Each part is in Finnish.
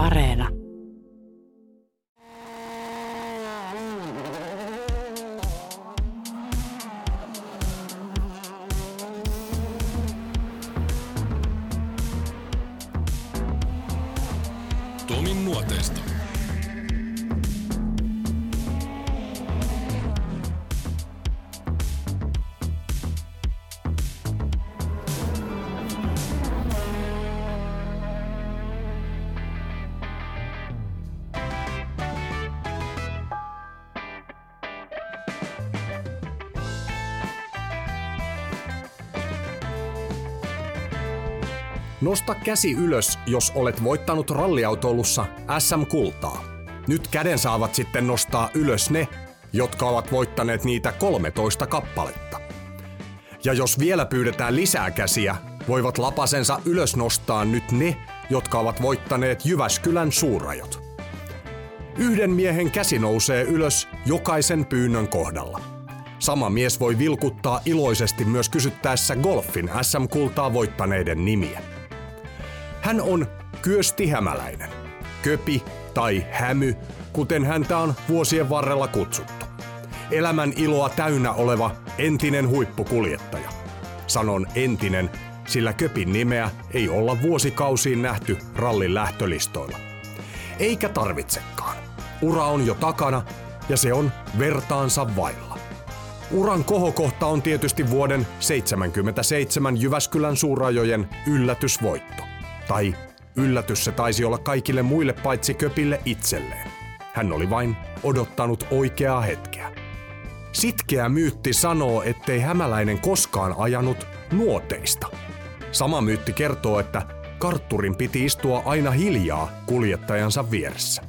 Areena. Nosta käsi ylös, jos olet voittanut ralliautoilussa SM-kultaa. Nyt käden saavat sitten nostaa ylös ne, jotka ovat voittaneet niitä 13 kappaletta. Ja jos vielä pyydetään lisää käsiä, voivat lapasensa ylös nostaa nyt ne, jotka ovat voittaneet Jyväskylän suurajot. Yhden miehen käsi nousee ylös jokaisen pyynnön kohdalla. Sama mies voi vilkuttaa iloisesti myös kysyttäessä golfin SM-kultaa voittaneiden nimiä. Hän on Kyösti Hämäläinen. Köpi tai Hämy, kuten häntä on vuosien varrella kutsuttu. Elämän iloa täynnä oleva entinen huippukuljettaja. Sanon entinen, sillä Köpin nimeä ei olla vuosikausiin nähty rallin lähtölistoilla. Eikä tarvitsekaan. Ura on jo takana ja se on vertaansa vailla. Uran kohokohta on tietysti vuoden 77 Jyväskylän suurajojen yllätysvoitto. Tai yllätys se taisi olla kaikille muille paitsi Köpille itselleen. Hän oli vain odottanut oikeaa hetkeä. Sitkeä myytti sanoo, ettei hämäläinen koskaan ajanut nuoteista. Sama myytti kertoo, että kartturin piti istua aina hiljaa kuljettajansa vieressä.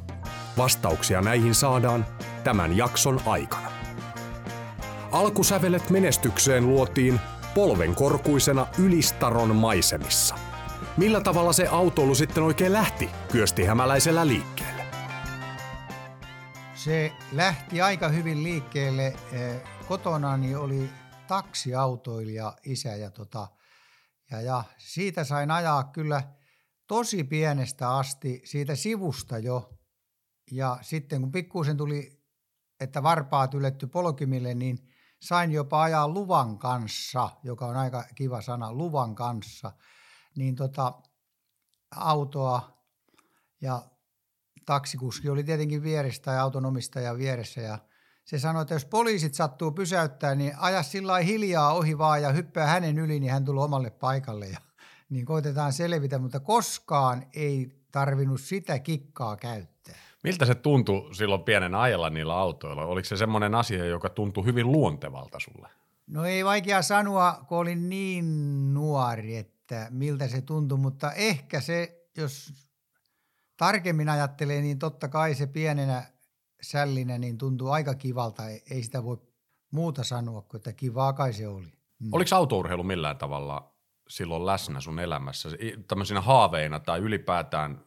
Vastauksia näihin saadaan tämän jakson aikana. Alkusävelet menestykseen luotiin polvenkorkuisena Ylistaron maisemissa. Millä tavalla se autoilu sitten oikein lähti Kyösti Hämäläisellä liikkeelle? Se lähti aika hyvin liikkeelle. Eh, Kotonani oli taksiautoilija isä ja, tota, ja, ja siitä sain ajaa kyllä tosi pienestä asti siitä sivusta jo. Ja sitten kun pikkuisen tuli, että varpaat yletty polkimille, niin sain jopa ajaa luvan kanssa, joka on aika kiva sana, luvan kanssa, niin tota, autoa ja taksikuski oli tietenkin vieressä tai autonomistaja vieressä ja se sanoi, että jos poliisit sattuu pysäyttää, niin aja sillä hiljaa ohi vaan ja hyppää hänen yli, niin hän tulee omalle paikalle ja niin koitetaan selvitä, mutta koskaan ei tarvinnut sitä kikkaa käyttää. Miltä se tuntui silloin pienen ajalla niillä autoilla? Oliko se semmoinen asia, joka tuntui hyvin luontevalta sulle? No ei vaikea sanoa, kun olin niin nuori, että miltä se tuntui, mutta ehkä se, jos tarkemmin ajattelee, niin totta kai se pienenä sällinä niin tuntuu aika kivalta. Ei sitä voi muuta sanoa kuin, että kivaa kai se oli. Mm. Oliko autourheilu millään tavalla silloin läsnä sun elämässä? Tämmöisenä haaveina tai ylipäätään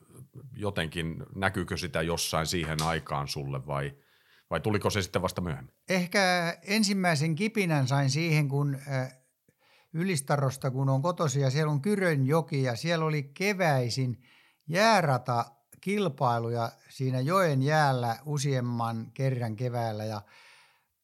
jotenkin näkyykö sitä jossain siihen aikaan sulle vai, vai tuliko se sitten vasta myöhemmin? Ehkä ensimmäisen kipinän sain siihen, kun äh, Ylistarosta, kun on kotosia, siellä on Kyrönjoki ja siellä oli keväisin jäärata kilpailuja siinä joen jäällä useamman kerran keväällä ja,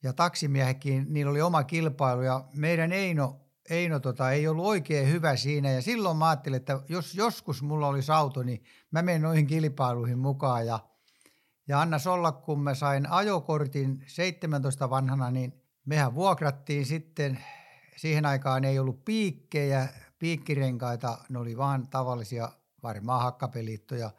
ja taksimiehekin, niillä oli oma kilpailu ja meidän Eino, Eino tota, ei ollut oikein hyvä siinä ja silloin mä ajattelin, että jos joskus mulla olisi auto, niin mä menen noihin kilpailuihin mukaan ja, ja annas olla, kun mä sain ajokortin 17 vanhana, niin mehän vuokrattiin sitten, siihen aikaan ei ollut piikkejä, piikkirenkaita, ne oli vaan tavallisia varmaan hakkapeliittoja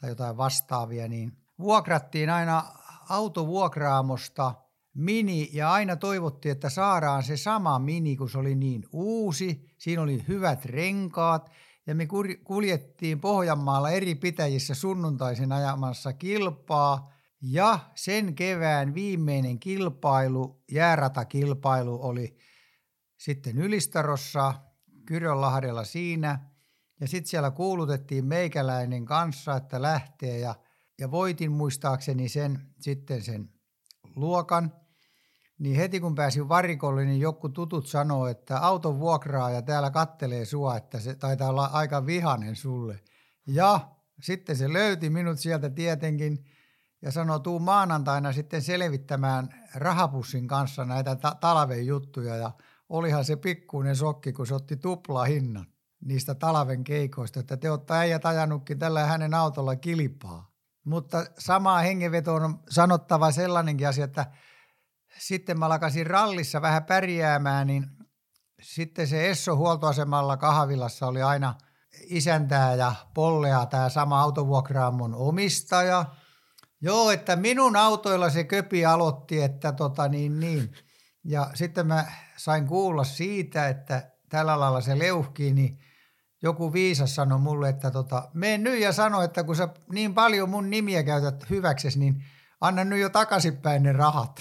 tai jotain vastaavia, niin vuokrattiin aina autovuokraamosta mini ja aina toivottiin, että saadaan se sama mini, kun se oli niin uusi. Siinä oli hyvät renkaat ja me kuljettiin Pohjanmaalla eri pitäjissä sunnuntaisen ajamassa kilpaa. Ja sen kevään viimeinen kilpailu, jääratakilpailu oli sitten Ylistarossa, Kyrönlahdella siinä – ja sitten siellä kuulutettiin meikäläinen kanssa, että lähtee ja, ja voitin muistaakseni sen sitten sen luokan. Niin heti kun pääsin varikolle, niin joku tutut sanoo, että auton vuokraa ja täällä kattelee sua, että se taitaa olla aika vihanen sulle. Ja sitten se löyti minut sieltä tietenkin ja sanoi, tuu maanantaina sitten selvittämään rahapussin kanssa näitä ta- talven juttuja ja olihan se pikkuinen sokki, kun se otti tupla hinnan niistä talven keikoista, että te olette äijät ajanutkin tällä hänen autolla kilpaa. Mutta samaa hengenvetoon on sanottava sellainenkin asia, että sitten mä alkaisin rallissa vähän pärjäämään, niin sitten se Esso huoltoasemalla kahvilassa oli aina isäntää ja pollea tämä sama autovuokraamon omistaja. Joo, että minun autoilla se köpi aloitti, että tota niin niin. Ja sitten mä sain kuulla siitä, että tällä lailla se leuhkii, niin joku viisas sanoi mulle, että tota, mene nyt ja sano, että kun sä niin paljon mun nimiä käytät hyväksesi, niin anna nyt jo takaisinpäin ne rahat.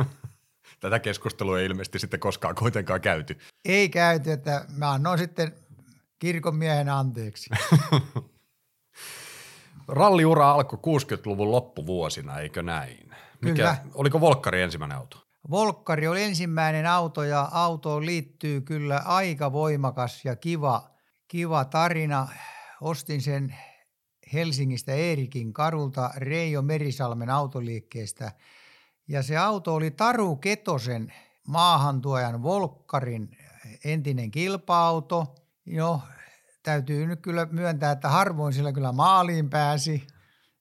Tätä keskustelua ei ilmeisesti sitten koskaan kuitenkaan käyty. Ei käyty, että mä annoin sitten kirkon miehen anteeksi. Ralliura alkoi 60-luvun loppuvuosina, eikö näin? Mikä, Kyllä. Oliko Volkkari ensimmäinen auto? Volkkari oli ensimmäinen auto ja autoon liittyy kyllä aika voimakas ja kiva, kiva tarina. Ostin sen Helsingistä Eerikin Karulta Reijo Merisalmen autoliikkeestä ja se auto oli Taru Ketosen maahantuojan Volkkarin entinen kilpa-auto. No, täytyy nyt kyllä myöntää, että harvoin sillä kyllä maaliin pääsi,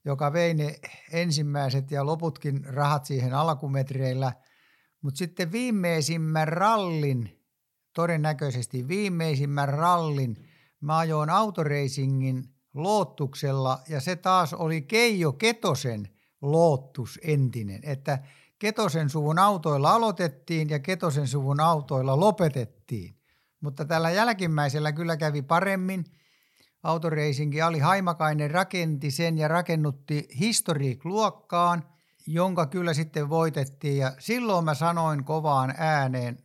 joka vei ne ensimmäiset ja loputkin rahat siihen alkumetreillä. Mutta sitten viimeisimmän rallin, todennäköisesti viimeisimmän rallin, mä ajoin autoreisingin loottuksella ja se taas oli Keijo Ketosen loottus entinen, että Ketosen suvun autoilla aloitettiin ja Ketosen suvun autoilla lopetettiin. Mutta tällä jälkimmäisellä kyllä kävi paremmin. Autoreisinki Ali Haimakainen rakenti sen ja rakennutti historiikluokkaan, jonka kyllä sitten voitettiin. Ja silloin mä sanoin kovaan ääneen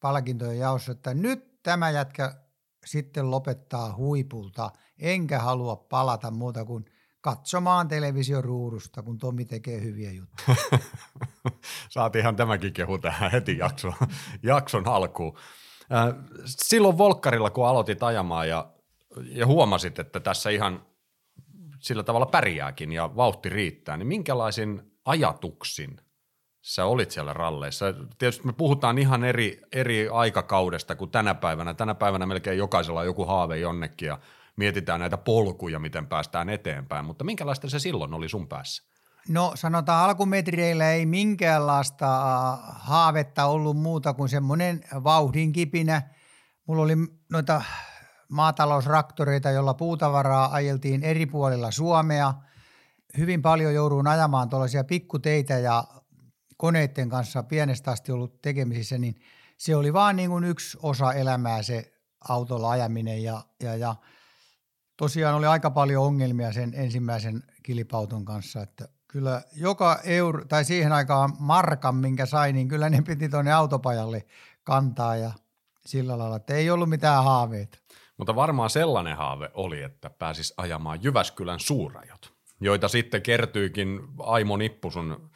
palkintojen jaossa, että nyt tämä jätkä sitten lopettaa huipulta, enkä halua palata muuta kuin katsomaan televisioruudusta, kun Tomi tekee hyviä juttuja. Saatiinhan tämäkin kehu tähän heti jakson, jakson alkuun. Silloin Volkkarilla, kun aloitit ajamaan ja, ja huomasit, että tässä ihan sillä tavalla pärjääkin ja vauhti riittää, niin minkälaisin ajatuksin sä olit siellä ralleissa? Tietysti me puhutaan ihan eri, eri aikakaudesta kuin tänä päivänä. Tänä päivänä melkein jokaisella on joku haave jonnekin ja mietitään näitä polkuja, miten päästään eteenpäin, mutta minkälaista se silloin oli sun päässä? No sanotaan alkumetreillä ei minkäänlaista haavetta ollut muuta kuin semmoinen vauhdin kipinä. Mulla oli noita maatalousraktoreita, jolla puutavaraa ajeltiin eri puolilla Suomea. Hyvin paljon jouduin ajamaan tuollaisia pikkuteitä ja koneiden kanssa pienestä asti ollut tekemisissä, niin se oli vaan niin kuin yksi osa elämää se autolla ajaminen ja, ja, ja tosiaan oli aika paljon ongelmia sen ensimmäisen kilpauton kanssa, että kyllä joka euro, tai siihen aikaan markan, minkä sai, niin kyllä ne piti tuonne autopajalle kantaa ja sillä lailla, että ei ollut mitään haaveita. Mutta varmaan sellainen haave oli, että pääsis ajamaan Jyväskylän suurajot, joita sitten kertyykin Aimo Nippu sun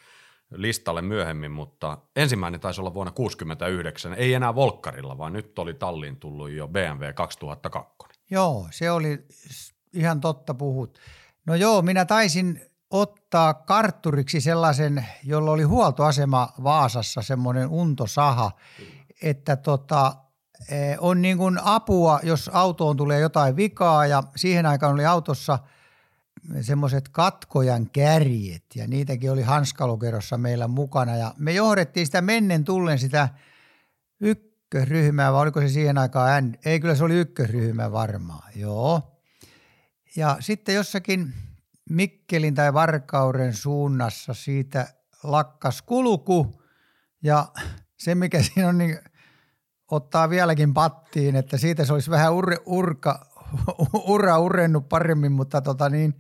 listalle myöhemmin, mutta ensimmäinen taisi olla vuonna 1969, ei enää Volkkarilla, vaan nyt oli talliin tullut jo BMW 2002. Joo, se oli ihan totta puhut. No joo, minä taisin ottaa kartturiksi sellaisen, jolla oli huoltoasema Vaasassa, semmoinen untosaha, että tota, on niin kuin apua, jos autoon tulee jotain vikaa ja siihen aikaan oli autossa semmoiset katkojan kärjet ja niitäkin oli hanskalokerossa meillä mukana ja me johdettiin sitä mennen tullen sitä ykkösryhmää vai oliko se siihen aikaan, ei kyllä se oli ykkösryhmä varmaan, joo. Ja sitten jossakin Mikkelin tai Varkauden suunnassa siitä lakkas kulku ja se mikä siinä on niin ottaa vieläkin pattiin, että siitä se olisi vähän ur, urka, ura urennut paremmin, mutta tota niin,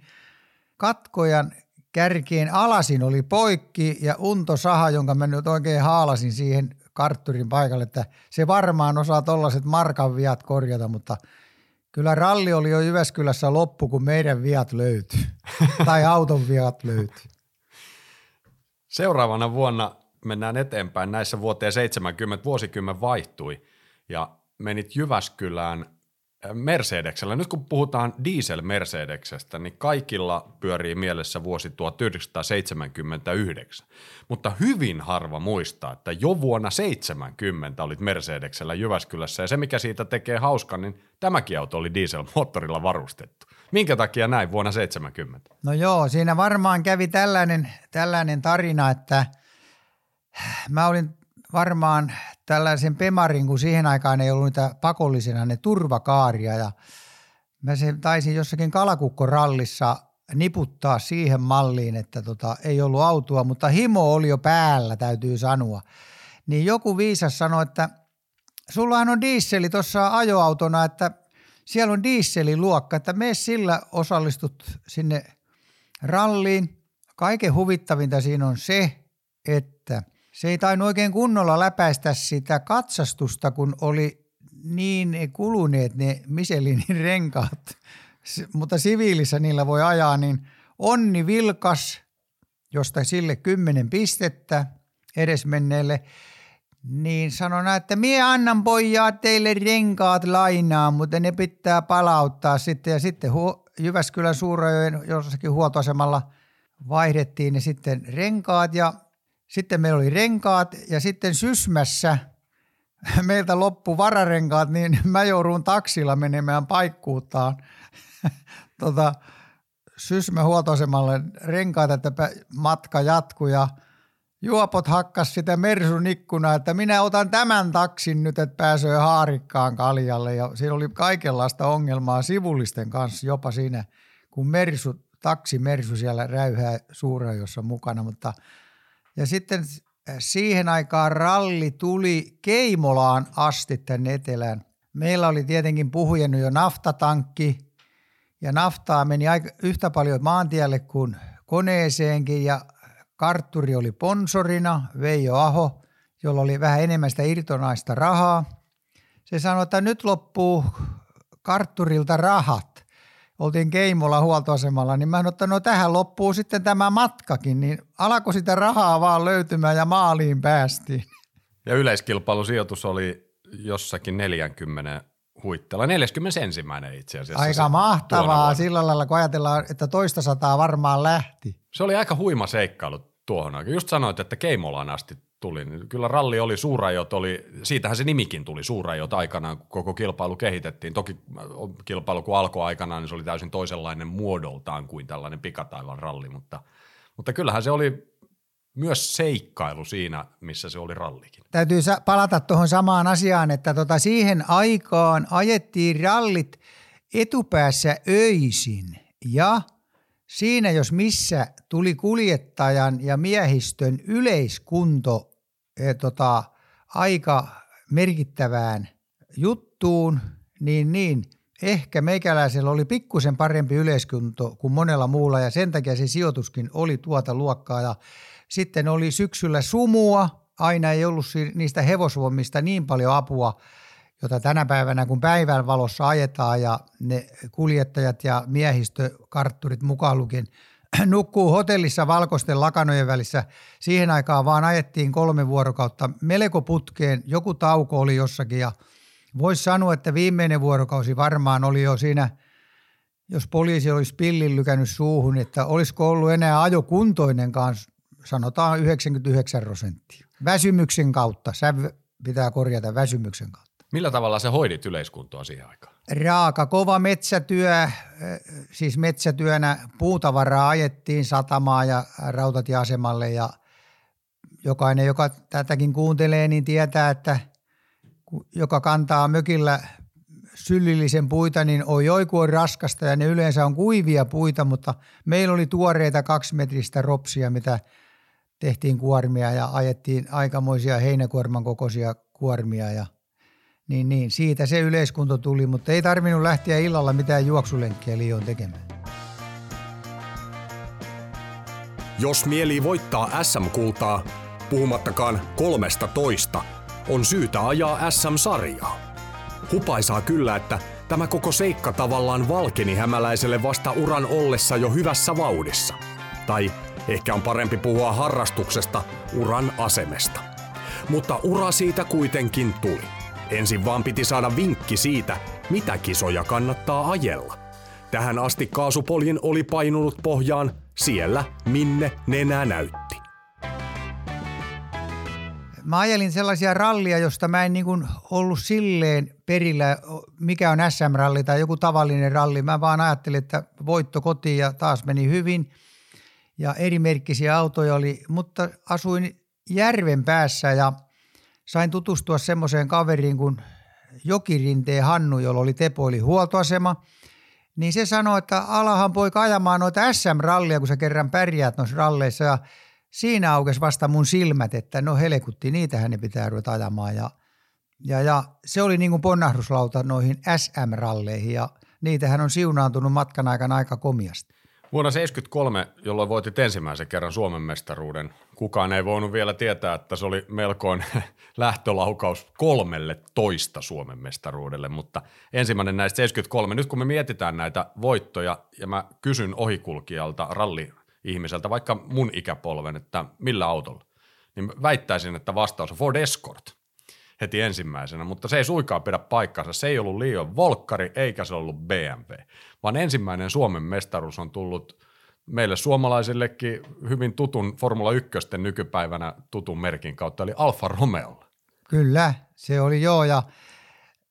katkojan kärkien alasin oli poikki ja unto saha, jonka mä nyt oikein haalasin siihen kartturin paikalle, että se varmaan osaa tollaiset markan viat korjata, mutta kyllä ralli oli jo Jyväskylässä loppu, kun meidän viat löytyi, tai auton viat löytyi. Seuraavana vuonna mennään eteenpäin. Näissä vuoteen 70 vuosikymmen vaihtui ja menit Jyväskylään Mercedeksellä, nyt kun puhutaan diesel-Mercedeksestä, niin kaikilla pyörii mielessä vuosi 1979. Mutta hyvin harva muistaa, että jo vuonna 70 olit Mercedeksellä Jyväskylässä ja se mikä siitä tekee hauskan, niin tämäkin auto oli dieselmoottorilla varustettu. Minkä takia näin vuonna 70? No joo, siinä varmaan kävi tällainen, tällainen tarina, että mä olin varmaan tällaisen Pemarin, kun siihen aikaan ei ollut niitä pakollisena ne turvakaaria ja mä se taisin jossakin kalakukkorallissa niputtaa siihen malliin, että tota, ei ollut autoa, mutta himo oli jo päällä, täytyy sanoa. Niin joku viisas sanoi, että sullahan on diisseli tuossa ajoautona, että siellä on dieseliluokka, että me sillä osallistut sinne ralliin. Kaiken huvittavinta siinä on se, että – se ei tainnut oikein kunnolla läpäistä sitä katsastusta, kun oli niin kuluneet ne Michelinin renkaat, mutta siviilissä niillä voi ajaa, niin Onni Vilkas, josta sille kymmenen pistettä edesmenneelle, niin sanoi että mie annan pojaa teille renkaat lainaa, mutta ne pitää palauttaa sitten. Ja sitten Jyväskylän Suurajoen jossakin huoltoasemalla vaihdettiin ne sitten renkaat ja sitten meillä oli renkaat ja sitten Sysmässä meiltä loppu vararenkaat, niin mä joudun taksilla menemään paikkuutaan tota, Sysmä huoltoasemalle renkaat, että matka jatkuu ja juopot hakkas sitä Mersun ikkunaa, että minä otan tämän taksin nyt, että pääsee Haarikkaan kaljalle. Ja siinä oli kaikenlaista ongelmaa sivullisten kanssa jopa siinä, kun Mersu, taksi Mersu siellä räyhää Suurajossa mukana, mutta – ja sitten äh, siihen aikaan ralli tuli Keimolaan asti tänne etelään. Meillä oli tietenkin puhujennut jo naftatankki ja naftaa meni aika, yhtä paljon maantielle kuin koneeseenkin ja kartturi oli ponsorina, Veijo Aho, jolla oli vähän enemmän sitä irtonaista rahaa. Se sanoi, että nyt loppuu kartturilta rahat oltiin Keimolla huoltoasemalla, niin mä sanoin, että no tähän loppuu sitten tämä matkakin, niin alkoi sitä rahaa vaan löytymään ja maaliin päästiin. Ja yleiskilpailusijoitus oli jossakin 40 huittella, 41 itse asiassa. Aika mahtavaa sillä lailla, kun ajatellaan, että toista sataa varmaan lähti. Se oli aika huima seikkailu tuohon aikaan. Just sanoit, että Keimolaan asti tuli. Niin kyllä ralli oli, suurajot oli, siitähän se nimikin tuli, suurajot aikanaan, kun koko kilpailu kehitettiin. Toki kilpailu kun alkoi aikanaan, niin se oli täysin toisenlainen muodoltaan kuin tällainen pikataivan ralli, mutta, mutta kyllähän se oli myös seikkailu siinä, missä se oli rallikin. Täytyy palata tuohon samaan asiaan, että tota siihen aikaan ajettiin rallit etupäässä öisin ja siinä jos missä tuli kuljettajan ja miehistön yleiskunto e, tota, aika merkittävään juttuun, niin, niin ehkä meikäläisellä oli pikkusen parempi yleiskunto kuin monella muulla ja sen takia se sijoituskin oli tuota luokkaa. Ja sitten oli syksyllä sumua, aina ei ollut niistä hevosvoimista niin paljon apua, jota tänä päivänä kun päivän valossa ajetaan ja ne kuljettajat ja miehistökartturit mukaan lukien nukkuu hotellissa valkoisten lakanojen välissä. Siihen aikaan vaan ajettiin kolme vuorokautta melko putkeen. Joku tauko oli jossakin ja voisi sanoa, että viimeinen vuorokausi varmaan oli jo siinä, jos poliisi olisi pillin lykännyt suuhun, että olisiko ollut enää ajokuntoinen kanssa, sanotaan 99 prosenttia. Väsymyksen kautta, sä pitää korjata väsymyksen kautta. Millä tavalla se hoidit yleiskuntoa siihen aikaan? Raaka, kova metsätyö, äh, siis metsätyönä puutavaraa ajettiin satamaa ja rautatieasemalle ja jokainen, joka tätäkin kuuntelee, niin tietää, että joka kantaa mökillä syllillisen puita, niin oi oi kun on raskasta ja ne yleensä on kuivia puita, mutta meillä oli tuoreita kaksimetristä ropsia, mitä tehtiin kuormia ja ajettiin aikamoisia heinäkuorman kokoisia kuormia ja niin, niin, siitä se yleiskunto tuli, mutta ei tarvinnut lähteä illalla mitään juoksulenkkiä liion tekemään. Jos mieli voittaa SM-kultaa, puhumattakaan kolmesta toista, on syytä ajaa SM-sarjaa. Hupaisaa kyllä, että tämä koko seikka tavallaan valkeni hämäläiselle vasta uran ollessa jo hyvässä vauhdissa. Tai ehkä on parempi puhua harrastuksesta uran asemesta. Mutta ura siitä kuitenkin tuli. Ensin vaan piti saada vinkki siitä, mitä kisoja kannattaa ajella. Tähän asti kaasupoljin oli painunut pohjaan siellä, minne nenä näytti. Mä ajelin sellaisia rallia, josta mä en niin kuin ollut silleen perillä, mikä on SM-ralli tai joku tavallinen ralli. Mä vaan ajattelin, että voitto kotiin ja taas meni hyvin. Ja erimerkkisiä autoja oli, mutta asuin järven päässä ja sain tutustua semmoiseen kaveriin kuin Jokirinteen Hannu, jolla oli Tepoili huoltoasema. Niin se sanoi, että alahan poika ajamaan noita SM-rallia, kun sä kerran pärjäät noissa ralleissa. Ja siinä aukesi vasta mun silmät, että no helekutti, niitähän ne pitää ruveta ajamaan. Ja, ja, ja se oli niin kuin ponnahduslauta noihin SM-ralleihin ja niitähän on siunaantunut matkan aikana aika komiasti. Vuonna 1973, jolloin voitit ensimmäisen kerran Suomen mestaruuden, kukaan ei voinut vielä tietää, että se oli melkoin lähtölaukaus kolmelle toista Suomen mestaruudelle, mutta ensimmäinen näistä 73. Nyt kun me mietitään näitä voittoja ja mä kysyn ohikulkijalta, ralli-ihmiseltä, vaikka mun ikäpolven, että millä autolla, niin väittäisin, että vastaus on Ford Escort heti ensimmäisenä, mutta se ei suikaan pidä paikkansa. Se ei ollut liian volkkari eikä se ollut BMW, vaan ensimmäinen Suomen mestaruus on tullut meille suomalaisillekin hyvin tutun Formula 1 nykypäivänä tutun merkin kautta, eli Alfa Romeo. Kyllä, se oli joo ja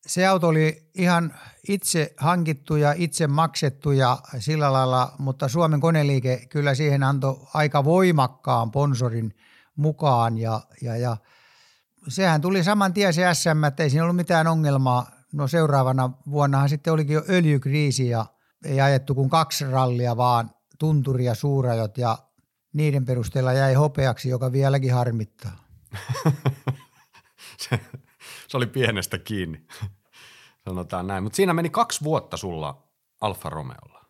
se auto oli ihan itse hankittu ja itse maksettu ja sillä lailla, mutta Suomen koneliike kyllä siihen antoi aika voimakkaan sponsorin mukaan ja, ja, ja sehän tuli saman tien se SM, että ei siinä ollut mitään ongelmaa. No seuraavana vuonnahan sitten olikin jo öljykriisi ja ei ajettu kuin kaksi rallia, vaan tunturi ja suurajot ja niiden perusteella jäi hopeaksi, joka vieläkin harmittaa. se, se oli pienestä kiinni, sanotaan näin. Mutta siinä meni kaksi vuotta sulla Alfa Romeolla.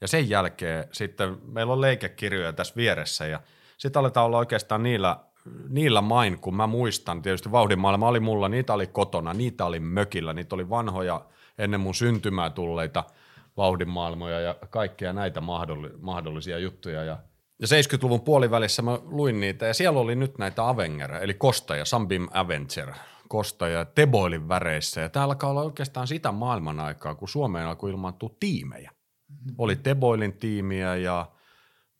Ja sen jälkeen sitten meillä on leikekirjoja tässä vieressä ja sitten aletaan olla oikeastaan niillä, niillä main, kun mä muistan, tietysti vauhdimaailma oli mulla, niitä oli kotona, niitä oli mökillä, niitä oli vanhoja ennen mun syntymää tulleita – vauhdinmaailmoja ja kaikkia näitä mahdollisia juttuja. Ja, ja 70-luvun puolivälissä mä luin niitä ja siellä oli nyt näitä Avenger, eli Kosta ja Sunbeam Avenger, Kosta ja Teboilin väreissä. Ja täällä alkaa olla oikeastaan sitä maailman aikaa, kun Suomeen alkoi ilmaantua tiimejä. Mm-hmm. Oli Teboilin tiimiä ja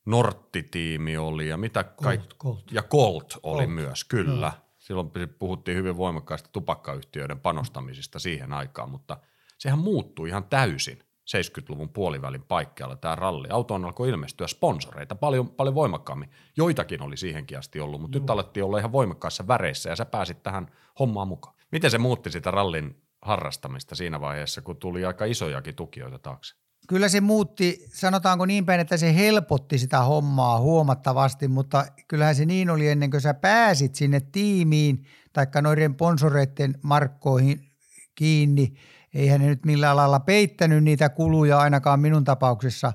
Nortti-tiimi oli ja mitä kaikki. Ja Colt oli Colt. myös, kyllä. No. Silloin puhuttiin hyvin voimakkaasti tupakkayhtiöiden panostamisista siihen aikaan, mutta sehän muuttui ihan täysin 70-luvun puolivälin paikkeilla tämä ralli. Autoon alkoi ilmestyä sponsoreita paljon, paljon voimakkaammin. Joitakin oli siihenkin asti ollut, mutta Joo. nyt alettiin olla ihan voimakkaissa väreissä ja sä pääsit tähän hommaan mukaan. Miten se muutti sitä rallin harrastamista siinä vaiheessa, kun tuli aika isojakin tukijoita taakse? Kyllä se muutti, sanotaanko niin päin, että se helpotti sitä hommaa huomattavasti, mutta kyllähän se niin oli ennen kuin sä pääsit sinne tiimiin, taikka noiden sponsoreiden markkoihin kiinni – eihän ne nyt millään lailla peittänyt niitä kuluja ainakaan minun tapauksessa,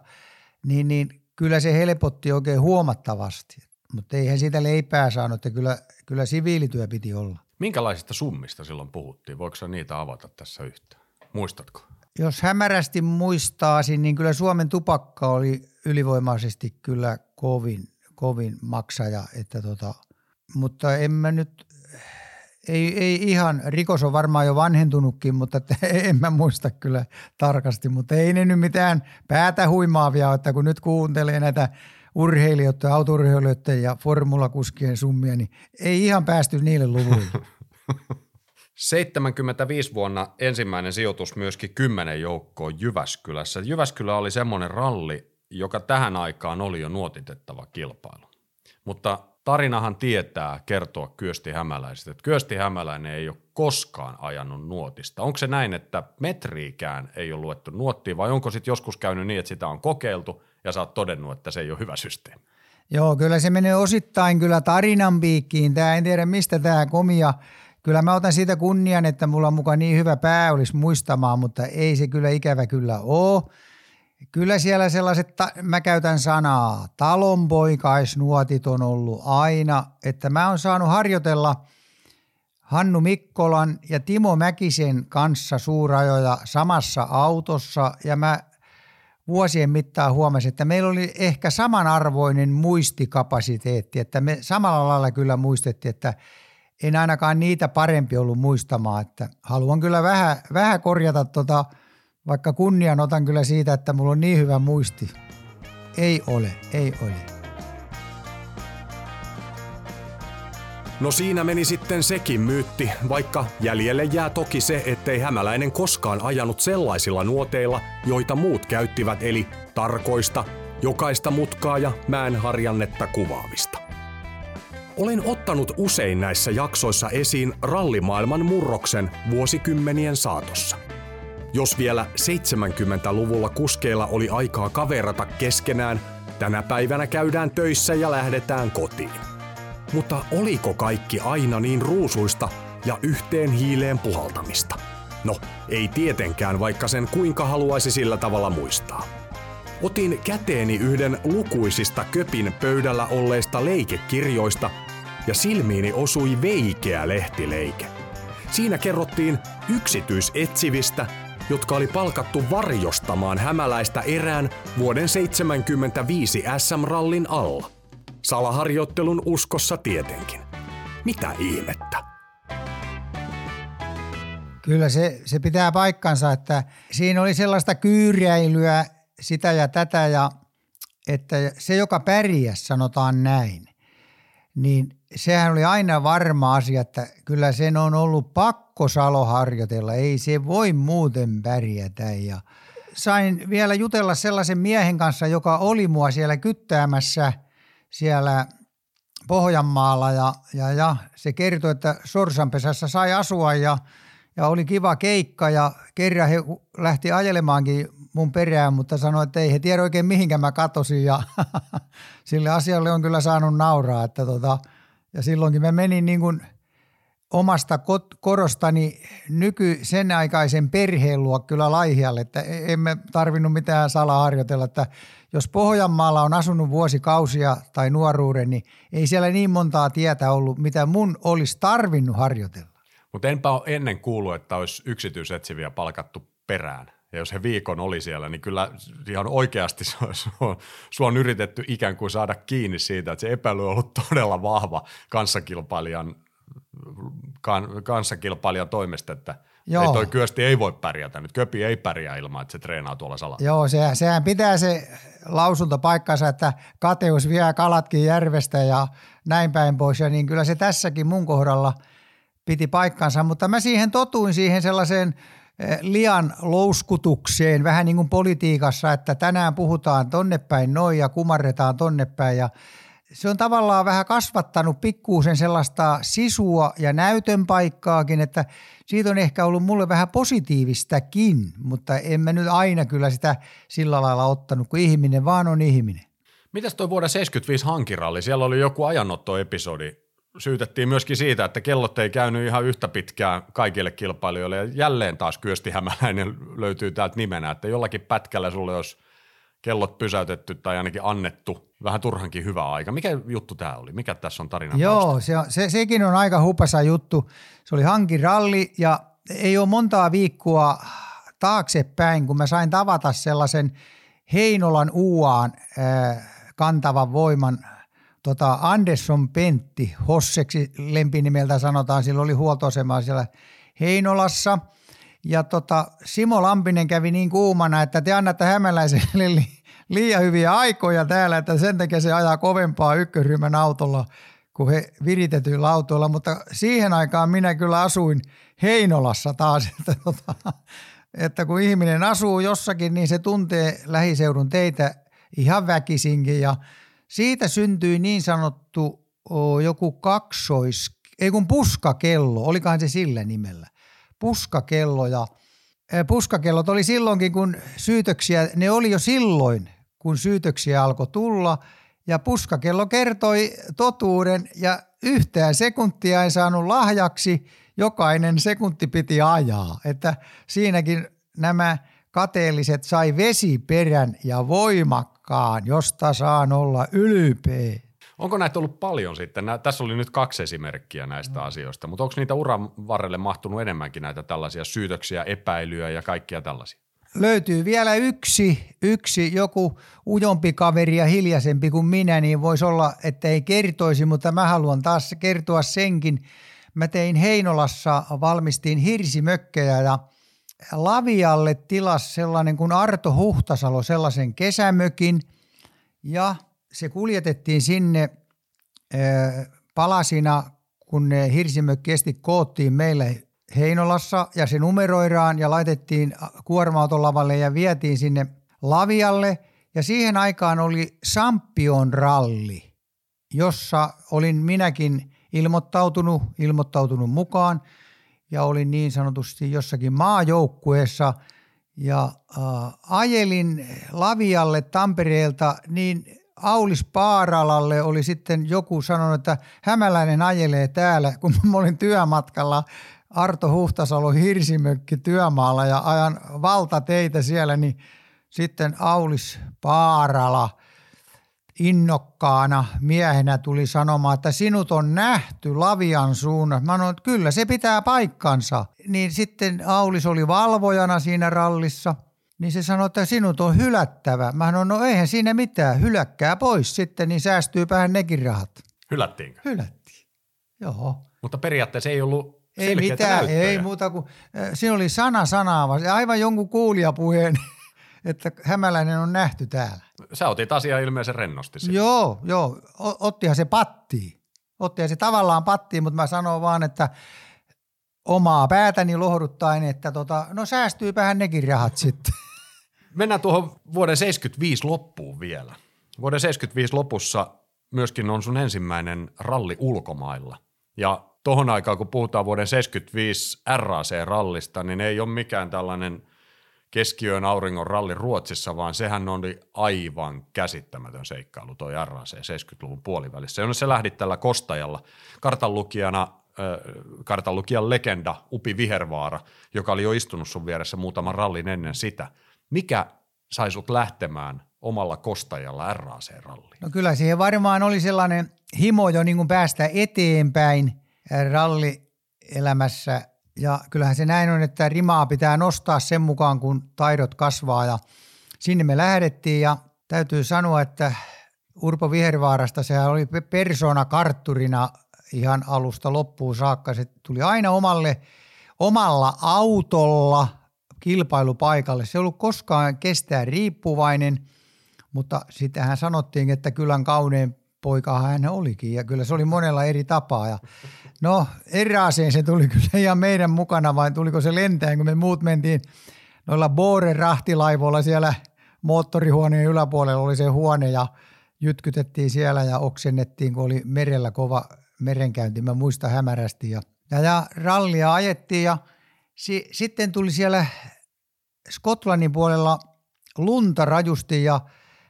niin, niin kyllä se helpotti oikein huomattavasti. Mutta eihän siitä leipää saanut, että kyllä, kyllä siviilityö piti olla. Minkälaisista summista silloin puhuttiin? Voiko niitä avata tässä yhtään? Muistatko? Jos hämärästi muistaasin, niin kyllä Suomen tupakka oli ylivoimaisesti kyllä kovin, kovin maksaja. Että tota, mutta en mä nyt ei, ei ihan, rikos on varmaan jo vanhentunutkin, mutta että en mä muista kyllä tarkasti, mutta ei ne nyt mitään päätä huimaavia, että kun nyt kuuntelee näitä urheilijoiden, autourheilijoiden ja formulakuskien summia, niin ei ihan päästy niille luvuille. 75 vuonna ensimmäinen sijoitus myöskin kymmenen joukkoon Jyväskylässä. Jyväskylä oli semmoinen ralli, joka tähän aikaan oli jo nuotitettava kilpailu. Mutta tarinahan tietää kertoa Kyösti Hämäläisestä, että Kyösti Hämäläinen ei ole koskaan ajanut nuotista. Onko se näin, että metriikään ei ole luettu nuottiin vai onko sitten joskus käynyt niin, että sitä on kokeiltu ja sä oot todennut, että se ei ole hyvä systeemi? Joo, kyllä se menee osittain kyllä tarinan piikkiin. Tämä en tiedä mistä tämä komia. Kyllä mä otan siitä kunnian, että mulla on mukaan niin hyvä pää olisi muistamaan, mutta ei se kyllä ikävä kyllä ole. Kyllä siellä sellaiset, mä käytän sanaa, talonpoikaisnuotit on ollut aina, että mä oon saanut harjoitella Hannu Mikkolan ja Timo Mäkisen kanssa suurajoja samassa autossa ja mä vuosien mittaan huomasin, että meillä oli ehkä samanarvoinen muistikapasiteetti, että me samalla lailla kyllä muistettiin, että en ainakaan niitä parempi ollut muistamaan, että haluan kyllä vähän, vähän korjata tota, vaikka kunnian otan kyllä siitä, että mulla on niin hyvä muisti. Ei ole, ei ole. No siinä meni sitten sekin myytti, vaikka jäljelle jää toki se, ettei hämäläinen koskaan ajanut sellaisilla nuoteilla, joita muut käyttivät, eli tarkoista, jokaista mutkaa ja mäenharjannetta kuvaavista. Olen ottanut usein näissä jaksoissa esiin rallimaailman murroksen vuosikymmenien saatossa. Jos vielä 70-luvulla kuskeilla oli aikaa kaverata keskenään, tänä päivänä käydään töissä ja lähdetään kotiin. Mutta oliko kaikki aina niin ruusuista ja yhteen hiileen puhaltamista? No, ei tietenkään, vaikka sen kuinka haluaisi sillä tavalla muistaa. Otin käteeni yhden lukuisista köpin pöydällä olleista leikekirjoista ja silmiini osui veikeä lehtileike. Siinä kerrottiin yksityisetsivistä, jotka oli palkattu varjostamaan hämäläistä erään vuoden 75 SM-rallin alla. Salaharjoittelun uskossa tietenkin. Mitä ihmettä? Kyllä se, se pitää paikkansa, että siinä oli sellaista kyyriäilyä sitä ja tätä ja että se, joka pärjäs, sanotaan näin, niin sehän oli aina varma asia, että kyllä sen on ollut pakko Salo harjoitella, ei se voi muuten pärjätä. Ja sain vielä jutella sellaisen miehen kanssa, joka oli mua siellä kyttäämässä – siellä Pohjanmaalla. Ja, ja, ja se kertoi, että Sorsanpesässä sai asua ja, ja oli kiva keikka. Ja kerran he lähti ajelemaankin mun perään, mutta sanoi, että ei he tiedä oikein mihinkä mä katosin. Ja sille asialle on kyllä saanut nauraa, että tota, ja silloinkin mä menin niin kuin omasta korostani nyky sen aikaisen perheen luo kyllä laihialle, että emme tarvinnut mitään salaa harjoitella, että jos Pohjanmaalla on asunut vuosikausia tai nuoruuden, niin ei siellä niin montaa tietä ollut, mitä mun olisi tarvinnut harjoitella. Mutta enpä ole ennen kuullut, että olisi yksityisetsiviä palkattu perään. Ja jos he viikon oli siellä, niin kyllä ihan oikeasti sua on yritetty ikään kuin saada kiinni siitä, että se epäily on ollut todella vahva kanssakilpailijan, kan, kanssakilpailijan toimesta, että – Joo. Ei toi Kyösti ei voi pärjätä nyt. Köpi ei pärjää ilman, että se treenaa tuolla salalla. Joo, se, sehän pitää se lausunto paikkansa, että kateus vie kalatkin järvestä ja näin päin pois. Ja niin kyllä se tässäkin mun kohdalla piti paikkansa, mutta mä siihen totuin siihen sellaiseen eh, lian louskutukseen, vähän niin kuin politiikassa, että tänään puhutaan tonne päin noin ja kumarretaan tonne päin ja se on tavallaan vähän kasvattanut pikkuusen sellaista sisua ja näytön paikkaakin, että siitä on ehkä ollut mulle vähän positiivistakin, mutta en mä nyt aina kyllä sitä sillä lailla ottanut, kun ihminen vaan on ihminen. Mitäs tuo vuoden 75 hankiralli? Siellä oli joku ajanottoepisodi. Syytettiin myöskin siitä, että kellot ei käynyt ihan yhtä pitkään kaikille kilpailijoille ja jälleen taas Kyösti Hämäläinen löytyy täältä nimenä, että jollakin pätkällä sulle olisi kellot pysäytetty tai ainakin annettu vähän turhankin hyvä aika. Mikä juttu tämä oli? Mikä tässä on tarina Joo, se, se, sekin on aika hupasa juttu. Se oli hankiralli ja ei ole montaa viikkoa taaksepäin, kun mä sain tavata sellaisen Heinolan uuaan äh, kantavan voiman tota Andersson Pentti, Hosseksi lempinimeltä sanotaan, sillä oli huoltoasema siellä Heinolassa. Ja tota, Simo Lampinen kävi niin kuumana, että te annatte hämäläiselle liian hyviä aikoja täällä, että sen takia se ajaa kovempaa ykkösryhmän autolla kuin he viritetyillä autoilla, mutta siihen aikaan minä kyllä asuin Heinolassa taas, että, tota, että kun ihminen asuu jossakin, niin se tuntee lähiseudun teitä ihan väkisinkin ja siitä syntyi niin sanottu o, joku kaksois, ei kun puskakello, olikohan se sillä nimellä, puskakello ja puskakellot oli silloinkin, kun syytöksiä, ne oli jo silloin kun syytöksiä alkoi tulla. Ja puskakello kertoi totuuden ja yhtään sekuntia ei saanut lahjaksi, jokainen sekunti piti ajaa. Että siinäkin nämä kateelliset sai vesiperän ja voimakkaan, josta saan olla ylpeä. Onko näitä ollut paljon sitten? Nä, tässä oli nyt kaksi esimerkkiä näistä no. asioista, mutta onko niitä uran varrelle mahtunut enemmänkin näitä tällaisia syytöksiä, epäilyjä ja kaikkia tällaisia? löytyy vielä yksi, yksi joku ujompi kaveri ja hiljaisempi kuin minä, niin voisi olla, että ei kertoisi, mutta mä haluan taas kertoa senkin. mä tein Heinolassa, valmistiin hirsimökkejä ja Lavialle tilas sellainen kuin Arto Huhtasalo sellaisen kesämökin ja se kuljetettiin sinne palasina, kun ne hirsimökkesti koottiin meille Heinolassa ja se numeroidaan ja laitettiin kuorma lavalle ja vietiin sinne Lavialle. Ja siihen aikaan oli Sampion ralli, jossa olin minäkin ilmoittautunut, ilmoittautunut mukaan ja olin niin sanotusti jossakin maajoukkueessa ja äh, ajelin Lavialle Tampereelta, niin Aulis Paaralalle oli sitten joku sanonut, että Hämäläinen ajelee täällä, kun mä olin työmatkalla. Arto Huhtasalo Hirsimökki työmaalla ja ajan valtateitä siellä, niin sitten Aulis Paarala innokkaana miehenä tuli sanomaan, että sinut on nähty Lavian suunnassa. Mä sanoin, että kyllä se pitää paikkansa. Niin sitten Aulis oli valvojana siinä rallissa, niin se sanoi, että sinut on hylättävä. Mä sanoin, no eihän siinä mitään, hyläkkää pois sitten, niin säästyypähän nekin rahat. Hylättiinkö? Hylättiin, joo. Mutta periaatteessa ei ollut ei mitään, näyttöjä. ei muuta kuin, siinä oli sana sanaa, aivan jonkun kuulijapuheen, että hämäläinen on nähty täällä. Sä otit asiaa ilmeisen rennosti. Siinä. Joo, joo, ottihan se pattiin. Ottihan se tavallaan pattiin, mutta mä sanon vaan, että omaa päätäni lohduttaen, että tota, no säästyypähän nekin rahat sitten. Mennään tuohon vuoden 75 loppuun vielä. Vuoden 75 lopussa myöskin on sun ensimmäinen ralli ulkomailla. Ja tohon aikaan, kun puhutaan vuoden 75 RAC-rallista, niin ei ole mikään tällainen keskiyön auringon ralli Ruotsissa, vaan sehän oli aivan käsittämätön seikkailu toi RAC 70-luvun puolivälissä, jonne se lähdit tällä Kostajalla kartanlukijana kartanlukijan legenda Upi Vihervaara, joka oli jo istunut sun vieressä muutaman rallin ennen sitä. Mikä sai sut lähtemään omalla kostajalla RAC-ralliin? No kyllä siihen varmaan oli sellainen himo jo niin päästä eteenpäin rallielämässä ja kyllähän se näin on, että rimaa pitää nostaa sen mukaan, kun taidot kasvaa ja sinne me lähdettiin ja täytyy sanoa, että Urpo Vihervaarasta sehän oli persona kartturina ihan alusta loppuun saakka. Se tuli aina omalle, omalla autolla kilpailupaikalle. Se ei ollut koskaan kestää riippuvainen, mutta sitähän sanottiin, että kylän kaunein poika hän olikin ja kyllä se oli monella eri tapaa. Ja no erääseen se tuli kyllä ihan meidän mukana vai tuliko se lentäen, kun me muut mentiin noilla Boren rahtilaivoilla siellä moottorihuoneen yläpuolella oli se huone ja jytkytettiin siellä ja oksennettiin, kun oli merellä kova merenkäynti. Mä muistan hämärästi ja, ja, ja rallia ajettiin ja si, sitten tuli siellä Skotlannin puolella lunta rajusti ja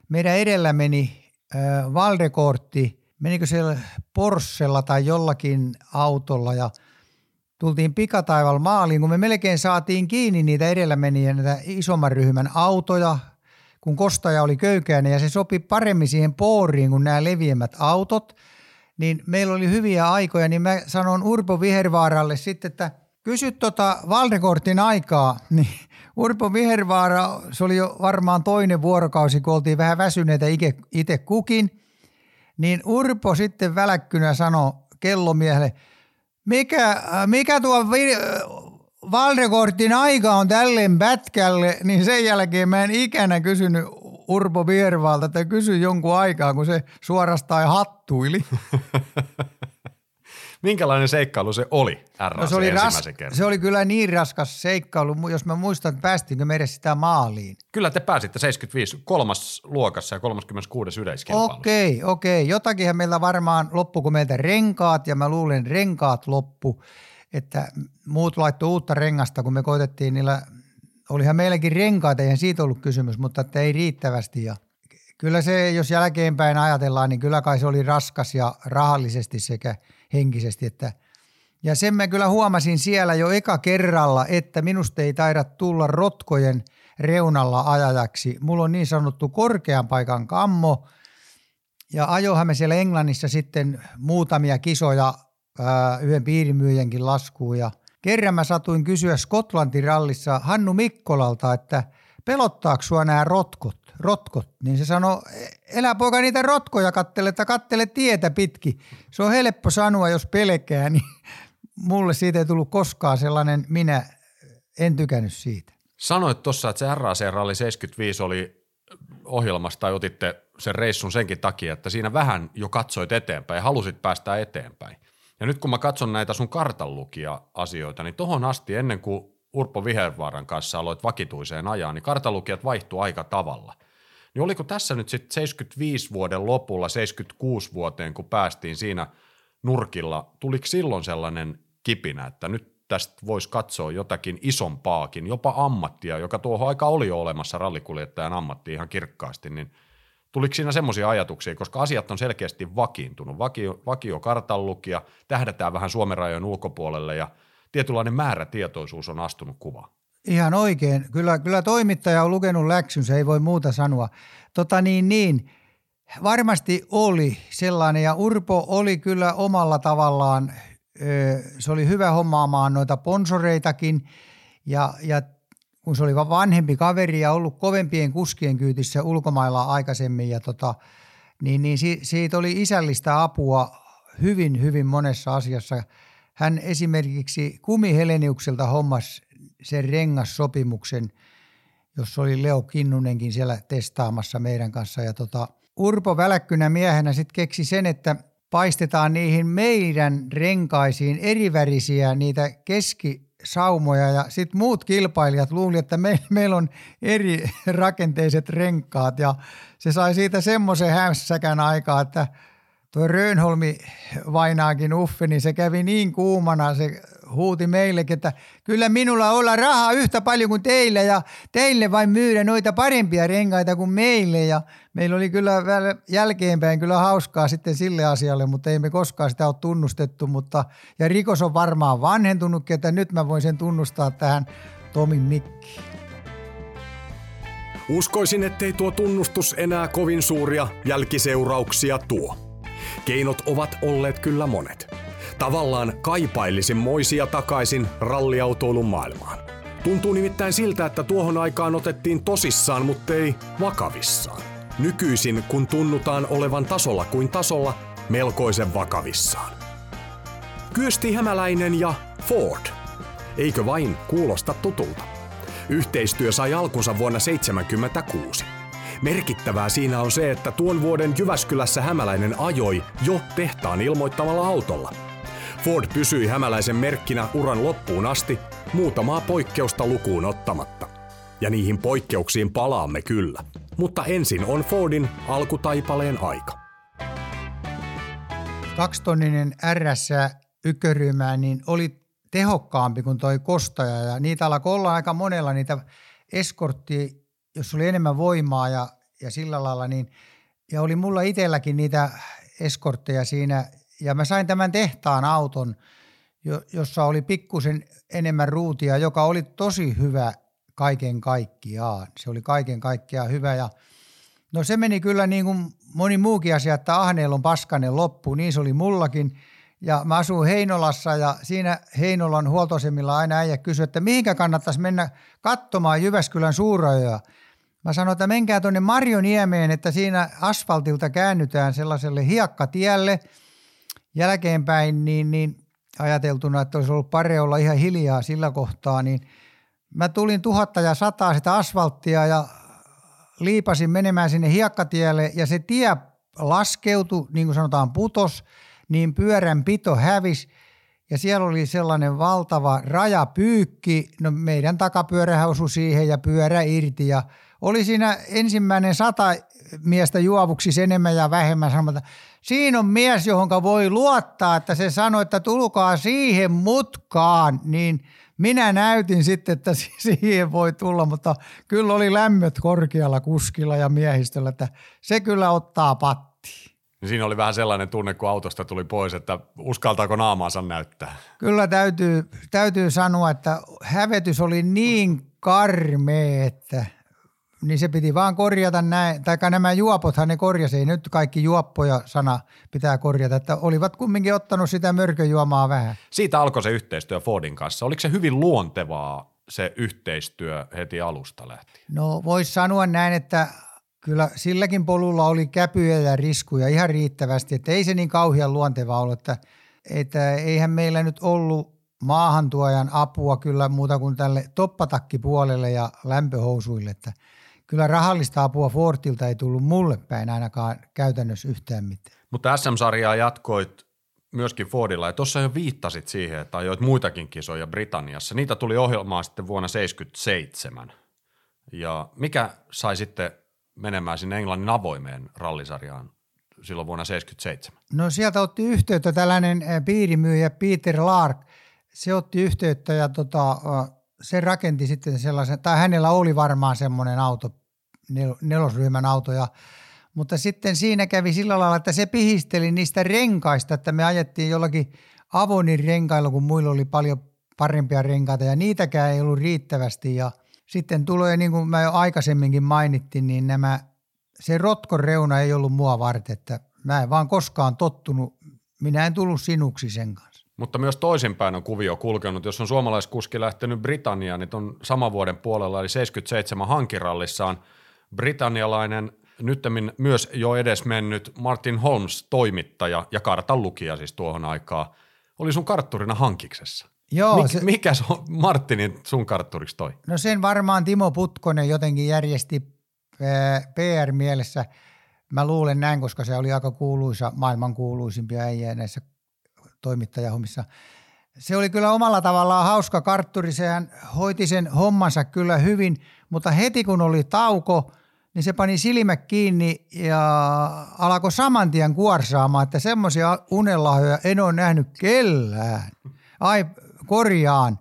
meidän edellä meni Valdekortti, menikö siellä Porschella tai jollakin autolla ja tultiin pikataival maaliin, kun me melkein saatiin kiinni niitä edellä meniä, näitä isomman ryhmän autoja, kun kostaja oli köykäinen ja se sopi paremmin siihen pooriin kuin nämä leviämät autot, niin meillä oli hyviä aikoja, niin mä sanon Urpo Vihervaaralle sitten, että kysy tota Valdekortin aikaa, niin Urpo Vihervaara, se oli jo varmaan toinen vuorokausi, kun oltiin vähän väsyneitä itse kukin, niin Urpo sitten väläkkynä sanoi kellomiehelle, mikä, mikä tuo Valdekortin aika on tälleen pätkälle, niin sen jälkeen mä en ikänä kysynyt Urpo Viervaalta, että kysy jonkun aikaa, kun se suorastaan hattuili. Minkälainen seikkailu se oli RAC no se, oli ras- kerran? se oli kyllä niin raskas seikkailu, jos mä muistan, että päästiinkö meidän sitä maaliin. Kyllä te pääsitte 75 kolmas luokassa ja 36 yleiskilpailussa. Okei, okei. Jotakinhan meillä varmaan loppu, kun meiltä renkaat ja mä luulen renkaat loppu, että muut laittoi uutta rengasta, kun me koitettiin niillä, olihan meilläkin renkaat, eihän siitä ollut kysymys, mutta että ei riittävästi ja kyllä se, jos jälkeenpäin ajatellaan, niin kyllä kai se oli raskas ja rahallisesti sekä – henkisesti. Että, ja sen mä kyllä huomasin siellä jo eka kerralla, että minusta ei taida tulla rotkojen reunalla ajajaksi. Mulla on niin sanottu korkean paikan kammo ja ajohan me siellä Englannissa sitten muutamia kisoja ää, yhden piirimyyjänkin laskuun ja kerran mä satuin kysyä Skotlantin rallissa Hannu Mikkolalta, että pelottaako sua nämä rotkot? Rotkot, niin se sanoi, elä poika niitä rotkoja kattele, että kattele tietä pitki. Se on helppo sanoa, jos pelkää, niin mulle siitä ei tullut koskaan sellainen, minä en tykännyt siitä. Sanoit tuossa, että se RAC Ralli 75 oli ohjelmasta tai otitte sen reissun senkin takia, että siinä vähän jo katsoit eteenpäin ja halusit päästä eteenpäin. Ja nyt kun mä katson näitä sun kartanlukia asioita, niin tohon asti ennen kuin Urpo Vihervaaran kanssa aloit vakituiseen ajaa, niin kartanlukijat vaihtui aika tavalla. Niin oliko tässä nyt sitten 75 vuoden lopulla, 76 vuoteen, kun päästiin siinä nurkilla, tuliko silloin sellainen kipinä, että nyt tästä voisi katsoa jotakin isompaakin, jopa ammattia, joka tuohon aika oli jo olemassa rallikuljettajan ammatti ihan kirkkaasti, niin tuliko siinä semmoisia ajatuksia, koska asiat on selkeästi vakiintunut. Vakio, vakio kartanlukija, tähdätään vähän Suomen rajojen ulkopuolelle ja tietynlainen määrätietoisuus on astunut kuvaan. Ihan oikein. Kyllä, kyllä toimittaja on lukenut läksynsä, ei voi muuta sanoa. Tota niin, niin, varmasti oli sellainen ja Urpo oli kyllä omalla tavallaan se oli hyvä hommaamaan noita ponsoreitakin ja, ja kun se oli vanhempi kaveri ja ollut kovempien kuskien kyytissä ulkomailla aikaisemmin ja tota, niin, niin siitä oli isällistä apua hyvin, hyvin monessa asiassa. Hän esimerkiksi Kumiheleniukselta hommas sen rengassopimuksen, jossa oli Leo Kinnunenkin siellä testaamassa meidän kanssa. Ja tota, Urpo väläkkynä miehenä sitten keksi sen, että – paistetaan niihin meidän renkaisiin erivärisiä niitä keskisaumoja ja sitten muut kilpailijat luuli, että me, meillä on eri rakenteiset renkaat ja se sai siitä semmoisen hässäkän aikaa, että tuo Rönholmi vainaakin uffe, niin se kävi niin kuumana se huuti meillekin, että kyllä minulla olla rahaa yhtä paljon kuin teille ja teille vain myydä noita parempia renkaita kuin meille ja meillä oli kyllä jälkeenpäin kyllä hauskaa sitten sille asialle, mutta ei me koskaan sitä ole tunnustettu, mutta ja rikos on varmaan vanhentunutkin, että nyt mä voin sen tunnustaa tähän Tomin mikkiin. Uskoisin, ettei tuo tunnustus enää kovin suuria jälkiseurauksia tuo. Keinot ovat olleet kyllä monet. Tavallaan kaipailisin moisia takaisin ralliautoilun maailmaan. Tuntuu nimittäin siltä, että tuohon aikaan otettiin tosissaan, mutta ei vakavissaan. Nykyisin, kun tunnutaan olevan tasolla kuin tasolla, melkoisen vakavissaan. Kyösti Hämäläinen ja Ford. Eikö vain kuulosta tutulta? Yhteistyö sai alkunsa vuonna 1976. Merkittävää siinä on se, että tuon vuoden Jyväskylässä Hämäläinen ajoi jo tehtaan ilmoittamalla autolla – Ford pysyi hämäläisen merkkinä uran loppuun asti, muutamaa poikkeusta lukuun ottamatta. Ja niihin poikkeuksiin palaamme kyllä. Mutta ensin on Fordin alkutaipaleen aika. Kaksitonninen RS ykköryhmää niin oli tehokkaampi kuin toi kostaja ja niitä alkoi olla aika monella niitä eskortti, jos oli enemmän voimaa ja, ja sillä lailla niin ja oli mulla itselläkin niitä eskortteja siinä ja mä sain tämän tehtaan auton, jossa oli pikkusen enemmän ruutia, joka oli tosi hyvä kaiken kaikkiaan. Se oli kaiken kaikkiaan hyvä ja no se meni kyllä niin kuin moni muukin asia, että Ahneella on paskanen loppu, niin se oli mullakin. Ja mä asuin Heinolassa ja siinä Heinolan huoltoasemilla aina äijä kysyi, että mihinkä kannattaisi mennä katsomaan Jyväskylän suurajoja. Mä sanoin, että menkää tuonne Marjoniemeen, että siinä asfaltilta käännytään sellaiselle hiekkatielle – jälkeenpäin niin, niin ajateltuna, että olisi ollut pare olla ihan hiljaa sillä kohtaa, niin mä tulin tuhatta ja sataa sitä asfalttia ja liipasin menemään sinne hiekkatielle ja se tie laskeutui, niin kuin sanotaan putos, niin pyörän pito hävisi ja siellä oli sellainen valtava rajapyykki, no meidän takapyörä osui siihen ja pyörä irti ja oli siinä ensimmäinen sata miestä juovuksi enemmän ja vähemmän sanomatta, siinä on mies, johon voi luottaa, että se sanoi, että tulkaa siihen mutkaan, niin minä näytin sitten, että siihen voi tulla, mutta kyllä oli lämmöt korkealla kuskilla ja miehistöllä, että se kyllä ottaa patti. Niin siinä oli vähän sellainen tunne, kun autosta tuli pois, että uskaltaako naamaansa näyttää? Kyllä täytyy, täytyy sanoa, että hävetys oli niin karmea, että – niin se piti vaan korjata näin, tai nämä juopothan ne korjasi, ei nyt kaikki juoppoja sana pitää korjata, että olivat kumminkin ottanut sitä mörköjuomaa vähän. Siitä alkoi se yhteistyö Fordin kanssa. Oliko se hyvin luontevaa se yhteistyö heti alusta lähtien? No voisi sanoa näin, että kyllä silläkin polulla oli käpyjä ja riskuja ihan riittävästi, että ei se niin kauhean luontevaa ollut, että että eihän meillä nyt ollut maahantuojan apua kyllä muuta kuin tälle toppatakkipuolelle ja lämpöhousuille, että kyllä rahallista apua Fortilta ei tullut mulle päin ainakaan käytännössä yhtään mitään. Mutta SM-sarjaa jatkoit myöskin Fordilla, ja tuossa jo viittasit siihen, että ajoit muitakin kisoja Britanniassa. Niitä tuli ohjelmaa sitten vuonna 1977. Ja mikä sai sitten menemään sinne Englannin avoimeen rallisarjaan silloin vuonna 1977? No sieltä otti yhteyttä tällainen eh, piirimyyjä Peter Lark. Se otti yhteyttä ja tota, se rakenti sitten sellaisen, tai hänellä oli varmaan semmoinen auto, nel, nelosryhmän auto ja mutta sitten siinä kävi sillä lailla, että se pihisteli niistä renkaista, että me ajettiin jollakin Avonin renkailla, kun muilla oli paljon parempia renkaita ja niitäkään ei ollut riittävästi ja sitten tulee, niin kuin mä jo aikaisemminkin mainittiin, niin nämä, se rotkon reuna ei ollut mua varten, että mä en vaan koskaan tottunut, minä en tullut sinuksi sen kanssa. Mutta myös toisinpäin on kuvio kulkenut. Jos on suomalaiskuski lähtenyt Britanniaan, niin on saman vuoden puolella, eli 77 hankirallissaan britannialainen nyttemmin myös jo edes mennyt Martin Holmes, toimittaja ja kartan lukija siis tuohon aikaan, oli sun kartturina hankiksessa. Joo, Mik, se, mikä se on Martinin sun kartturiksi toi? no sen varmaan Timo Putkonen jotenkin järjesti PR-mielessä. Mä luulen näin, koska se oli aika kuuluisa, maailman kuuluisimpia äijä näissä toimittajahommissa. Se oli kyllä omalla tavallaan hauska kartturi, sehän hoiti sen hommansa kyllä hyvin, mutta heti kun oli tauko, niin se pani silmät kiinni ja alkoi saman tien kuorsaamaan, että semmoisia unelahjoja en ole nähnyt kellään. Ai, korjaan.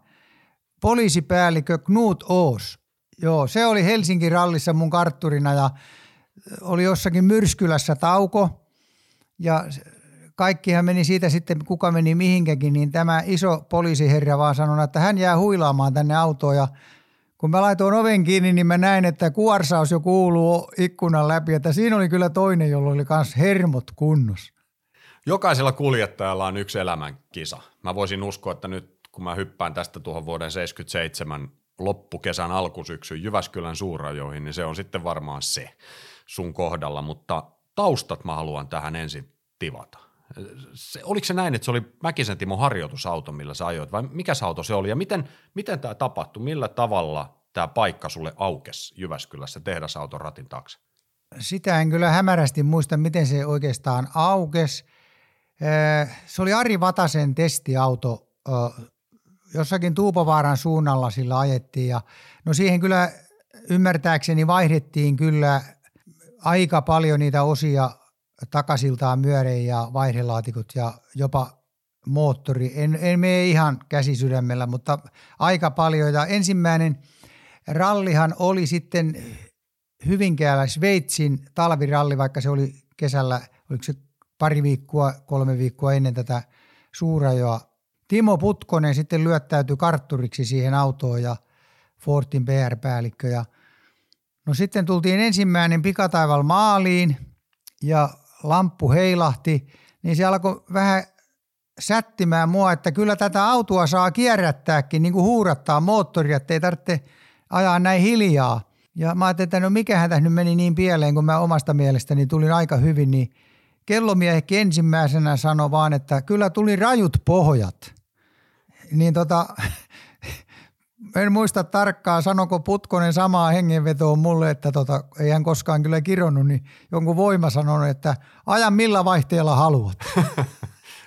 Poliisipäällikö Knut Oos. Joo, se oli Helsingin rallissa mun kartturina ja oli jossakin Myrskylässä tauko ja kaikkihan meni siitä sitten, kuka meni mihinkäkin, niin tämä iso poliisiherra vaan sanoi, että hän jää huilaamaan tänne autoon ja kun mä laitoin oven kiinni, niin mä näin, että kuorsaus jo kuuluu ikkunan läpi, että siinä oli kyllä toinen, jolla oli myös hermot kunnossa. Jokaisella kuljettajalla on yksi elämän kisa. Mä voisin uskoa, että nyt kun mä hyppään tästä tuohon vuoden 77 loppukesän alkusyksyn Jyväskylän suurajoihin, niin se on sitten varmaan se sun kohdalla, mutta taustat mä haluan tähän ensin tivata. Se, oliko se näin, että se oli Mäkisen Timo harjoitusauto, millä sä ajoit, vai mikä se auto se oli, ja miten, miten tämä tapahtui, millä tavalla tämä paikka sulle aukesi Jyväskylässä tehdasauton ratin taakse? Sitä en kyllä hämärästi muista, miten se oikeastaan aukesi. Se oli Ari Vatasen testiauto, jossakin Tuupovaaran suunnalla sillä ajettiin ja no siihen kyllä ymmärtääkseni vaihdettiin kyllä aika paljon niitä osia takasiltaan myörein ja vaihdelaatikot ja jopa moottori. En, en mene ihan käsisydämellä, mutta aika paljon. Ja ensimmäinen rallihan oli sitten Hyvinkäällä Sveitsin talviralli, vaikka se oli kesällä, oliko se pari viikkoa, kolme viikkoa ennen tätä suurajoa. Timo Putkonen sitten lyöttäytyi kartturiksi siihen autoon ja Fortin PR-päällikkö. Ja no sitten tultiin ensimmäinen pikataival maaliin ja lamppu heilahti, niin se alkoi vähän sättimään mua, että kyllä tätä autoa saa kierrättääkin, niin kuin huurattaa moottoria, että ei tarvitse ajaa näin hiljaa. Ja mä ajattelin, että no mikähän tässä nyt meni niin pieleen, kun mä omasta mielestäni tulin aika hyvin, niin kellomiehekki ensimmäisenä sanoi vaan, että kyllä tuli rajut pohjat. Niin tota, en muista tarkkaan, sanoko Putkonen samaa hengenvetoa mulle, että tota, ei hän koskaan kyllä kironnut, niin jonkun voima sanonut, että ajan millä vaihteella haluat.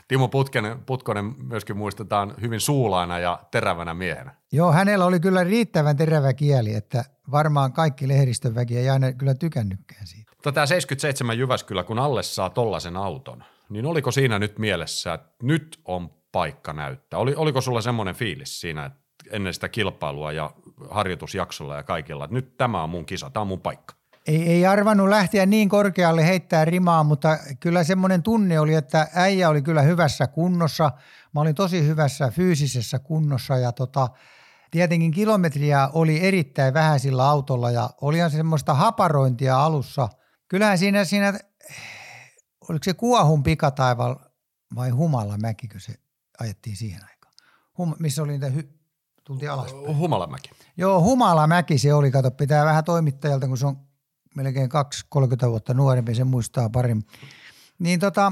Timo Putkonen, Putkonen myöskin muistetaan hyvin suulaina ja terävänä miehenä. Joo, hänellä oli kyllä riittävän terävä kieli, että varmaan kaikki lehdistön väki ei aina kyllä tykännytkään siitä. Mutta tämä 77 Jyväskylä, kun alle saa tollaisen auton, niin oliko siinä nyt mielessä, että nyt on paikka näyttää? Oli, oliko sulla semmoinen fiilis siinä, että ennen sitä kilpailua ja harjoitusjaksolla ja kaikilla, että nyt tämä on mun kisa, tämä on mun paikka? Ei, ei arvannut lähteä niin korkealle heittää rimaa, mutta kyllä semmoinen tunne oli, että äijä oli kyllä hyvässä kunnossa. Mä olin tosi hyvässä fyysisessä kunnossa ja tota, tietenkin kilometriä oli erittäin vähän sillä autolla ja olihan semmoista haparointia alussa. Kyllähän siinä, siinä oliko se Kuohun pikataival vai Humalla mäkikö se ajettiin siihen aikaan, hum, missä oli niitä hy- tultiin alaspäin. Humalamäki. Joo, Humalamäki se oli, kato, pitää vähän toimittajalta, kun se on melkein 2-30 vuotta nuorempi, se muistaa paremmin. Niin tota,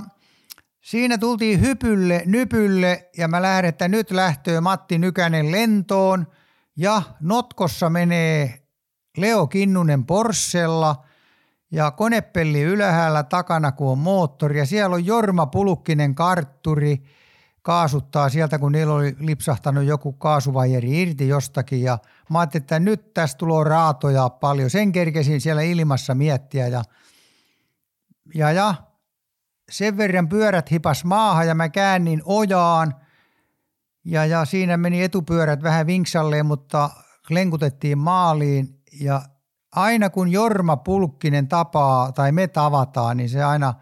Siinä tultiin hypylle, nypylle ja mä lähden, että nyt lähtöö Matti Nykänen lentoon ja notkossa menee Leo Kinnunen Porssella ja konepelli ylhäällä takana, kun on moottori ja siellä on Jorma Pulukkinen kartturi, kaasuttaa sieltä, kun niillä oli lipsahtanut joku kaasuvajeri irti jostakin. Ja mä ajattelin, että nyt tästä tulee raatoja paljon. Sen kerkesin siellä ilmassa miettiä ja, ja, ja sen verran pyörät hipas maahan ja mä käännin ojaan. Ja, ja siinä meni etupyörät vähän vinksalleen, mutta lenkutettiin maaliin. Ja aina kun Jorma Pulkkinen tapaa tai me tavataan, niin se aina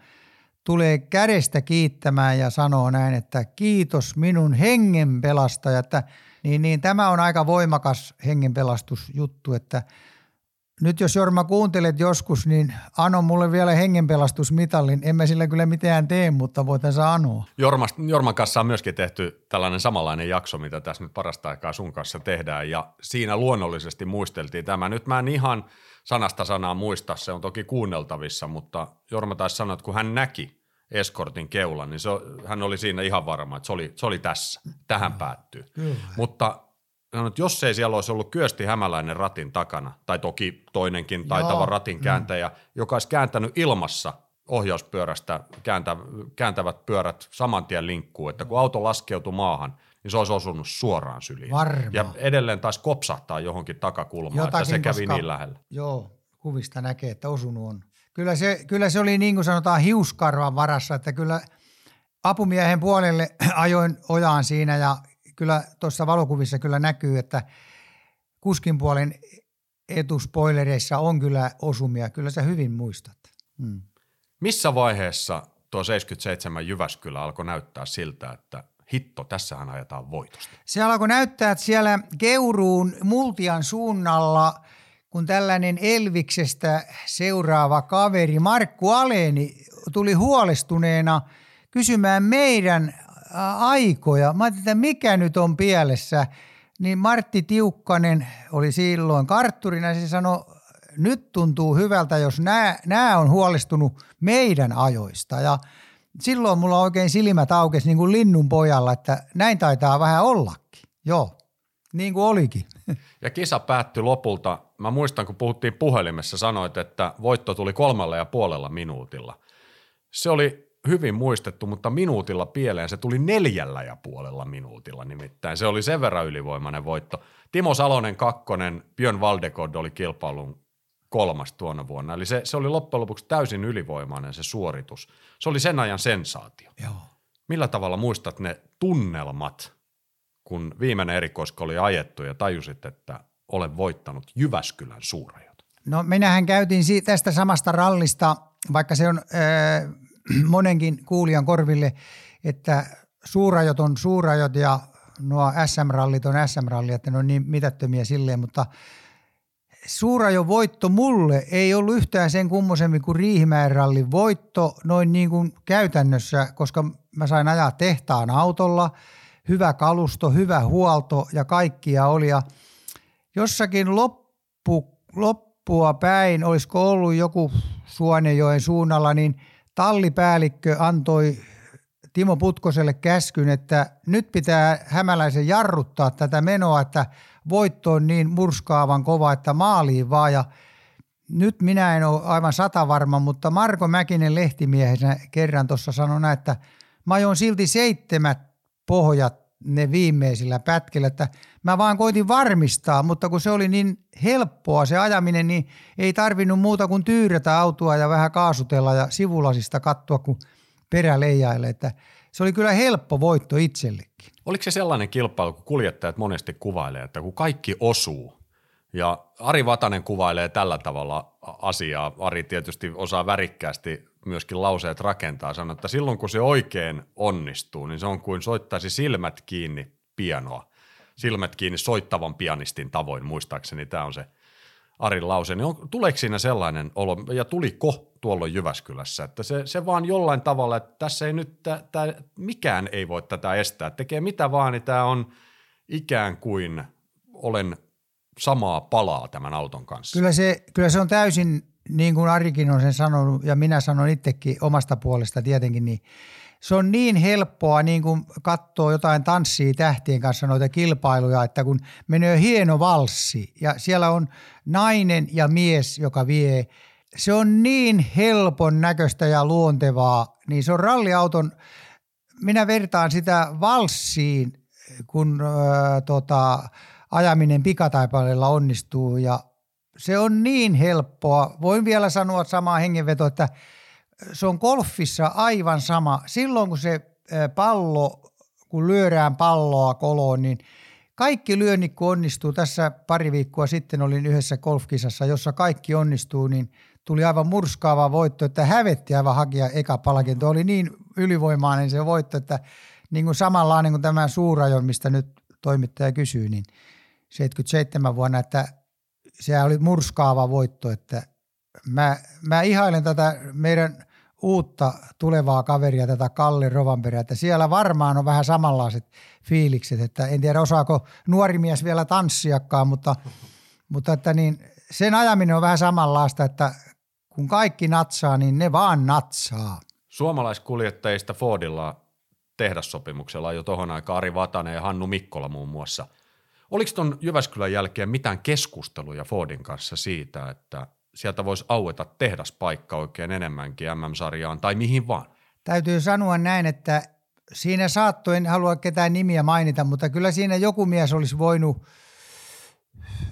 tulee kädestä kiittämään ja sanoo näin, että kiitos minun hengenpelastaja. Että, niin, niin tämä on aika voimakas hengenpelastusjuttu, että – nyt jos Jorma kuuntelet joskus, niin ano mulle vielä hengenpelastusmitallin. En mä sillä kyllä mitään tee, mutta voitaisiin anoa. Jorma, Jorman kanssa on myöskin tehty tällainen samanlainen jakso, mitä tässä nyt parasta aikaa sun kanssa tehdään. Ja siinä luonnollisesti muisteltiin tämä. Nyt mä en ihan sanasta sanaa muista, se on toki kuunneltavissa, mutta Jorma taisi sanoa, että kun hän näki eskortin keulan, niin se, hän oli siinä ihan varma, että se oli, se oli tässä. Tähän päättyy. Kyllä. Mutta sanon, että jos ei siellä olisi ollut Kyösti Hämäläinen ratin takana, tai toki toinenkin taitava Joo. ratin kääntäjä, mm. joka olisi kääntänyt ilmassa ohjauspyörästä kääntä, kääntävät pyörät saman tien linkkuun, että kun auto laskeutui maahan, niin se olisi osunut suoraan syliin. Varma. Ja edelleen taas kopsahtaa johonkin takakulmaan, Jotakin, että se kävi koska, niin lähellä. Joo, kuvista näkee, että osunut on. Kyllä se, kyllä se oli niin kuin sanotaan hiuskarvan varassa, että kyllä apumiehen puolelle ajoin ojaan siinä ja kyllä tuossa valokuvissa kyllä näkyy, että kuskin puolen etuspoilereissa on kyllä osumia. Kyllä sä hyvin muistat. Hmm. Missä vaiheessa tuo 77 Jyväskylä alkoi näyttää siltä, että hitto, tässähän ajetaan voitosta? Se alkoi näyttää, että siellä Keuruun Multian suunnalla, kun tällainen Elviksestä seuraava kaveri Markku Aleni tuli huolestuneena kysymään meidän aikoja. Mä ajattelin, että mikä nyt on pielessä. Niin Martti Tiukkanen oli silloin kartturina. Se sanoi, nyt tuntuu hyvältä, jos nämä on huolestunut meidän ajoista. Ja silloin mulla oikein silmät aukesi niin kuin linnun pojalla, että näin taitaa vähän ollakin. Joo, niin kuin olikin. Ja kisa päättyi lopulta. Mä muistan, kun puhuttiin puhelimessa, sanoit, että voitto tuli kolmella ja puolella minuutilla. Se oli hyvin muistettu, mutta minuutilla pieleen se tuli neljällä ja puolella minuutilla nimittäin. Se oli sen verran ylivoimainen voitto. Timo Salonen kakkonen, Björn Valdekod oli kilpailun kolmas tuona vuonna. Eli se, se oli loppujen lopuksi täysin ylivoimainen se suoritus. Se oli sen ajan sensaatio. Joo. Millä tavalla muistat ne tunnelmat, kun viimeinen erikoisko oli ajettu ja tajusit, että olen voittanut Jyväskylän suurajot? No minähän käytiin tästä samasta rallista, vaikka se on äh, monenkin kuulijan korville, että suurajot on suurajot ja nuo SM-rallit on SM-ralli, että ne on niin mitättömiä silleen, mutta suurajon voitto mulle ei ollut yhtään sen kummosemmin kuin Riihimäen rallin voitto noin niin kuin käytännössä, koska mä sain ajaa tehtaan autolla, hyvä kalusto, hyvä huolto ja kaikkia oli ja jossakin loppu, loppua päin, olisiko ollut joku Suonejoen suunnalla, niin – tallipäällikkö antoi Timo Putkoselle käskyn, että nyt pitää hämäläisen jarruttaa tätä menoa, että voitto on niin murskaavan kova, että maaliin vaan. Ja nyt minä en ole aivan sata varma, mutta Marko Mäkinen lehtimiehenä kerran tuossa sanoi että mä ajoin silti seitsemät pohjat ne viimeisillä pätkillä, että mä vaan koitin varmistaa, mutta kun se oli niin helppoa se ajaminen, niin ei tarvinnut muuta kuin tyyrätä autoa ja vähän kaasutella ja sivulasista katsoa, kun perä leijailee, että se oli kyllä helppo voitto itsellekin. Oliko se sellainen kilpailu, kun kuljettajat monesti kuvailee, että kun kaikki osuu, ja Ari Vatanen kuvailee tällä tavalla asiaa, Ari tietysti osaa värikkäästi myöskin lauseet rakentaa, sanoo, että silloin kun se oikein onnistuu, niin se on kuin soittaisi silmät kiinni pianoa. Silmät kiinni soittavan pianistin tavoin, muistaakseni tämä on se Arin lause. Niin on, tuleeko siinä sellainen olo, ja tuliko tuolloin Jyväskylässä, että se, se vaan jollain tavalla, että tässä ei nyt, tää, tää, mikään ei voi tätä estää, tekee mitä vaan, niin tämä on ikään kuin olen samaa palaa tämän auton kanssa. Kyllä se, kyllä se on täysin niin kuin Arikin on sen sanonut ja minä sanon itsekin omasta puolesta tietenkin, niin se on niin helppoa niin kuin katsoo jotain tanssia tähtien kanssa noita kilpailuja, että kun menee hieno valssi ja siellä on nainen ja mies, joka vie, se on niin helpon näköistä ja luontevaa, niin se on ralliauton, minä vertaan sitä valssiin, kun äh, tota, ajaminen pikataipaleella onnistuu ja se on niin helppoa. Voin vielä sanoa samaa hengenveto, että se on golfissa aivan sama. Silloin kun se pallo, kun lyödään palloa koloon, niin kaikki lyönnit kun onnistuu. Tässä pari viikkoa sitten olin yhdessä golfkisassa, jossa kaikki onnistuu, niin tuli aivan murskaava voitto, että hävetti aivan hakija eka palkinto. Oli niin ylivoimainen se voitto, että niin kuin samanlainen kuin tämä suurajon, mistä nyt toimittaja kysyy, niin 77 vuonna, että se oli murskaava voitto, että mä, mä ihailen tätä meidän uutta tulevaa kaveria, tätä Kalle Rovanperä, että siellä varmaan on vähän samanlaiset fiilikset, että en tiedä osaako nuori mies vielä tanssiakaan, mutta, mutta että niin, sen ajaminen on vähän samanlaista, että kun kaikki natsaa, niin ne vaan natsaa. Suomalaiskuljettajista Fordilla tehdassopimuksella jo tuohon aikaan Ari Vatanen ja Hannu Mikkola muun muassa. Oliko tuon Jyväskylän jälkeen mitään keskusteluja Fordin kanssa siitä, että sieltä voisi aueta tehdaspaikka oikein enemmänkin MM-sarjaan tai mihin vaan? Täytyy sanoa näin, että siinä saattoi, en halua ketään nimiä mainita, mutta kyllä siinä joku mies olisi voinut,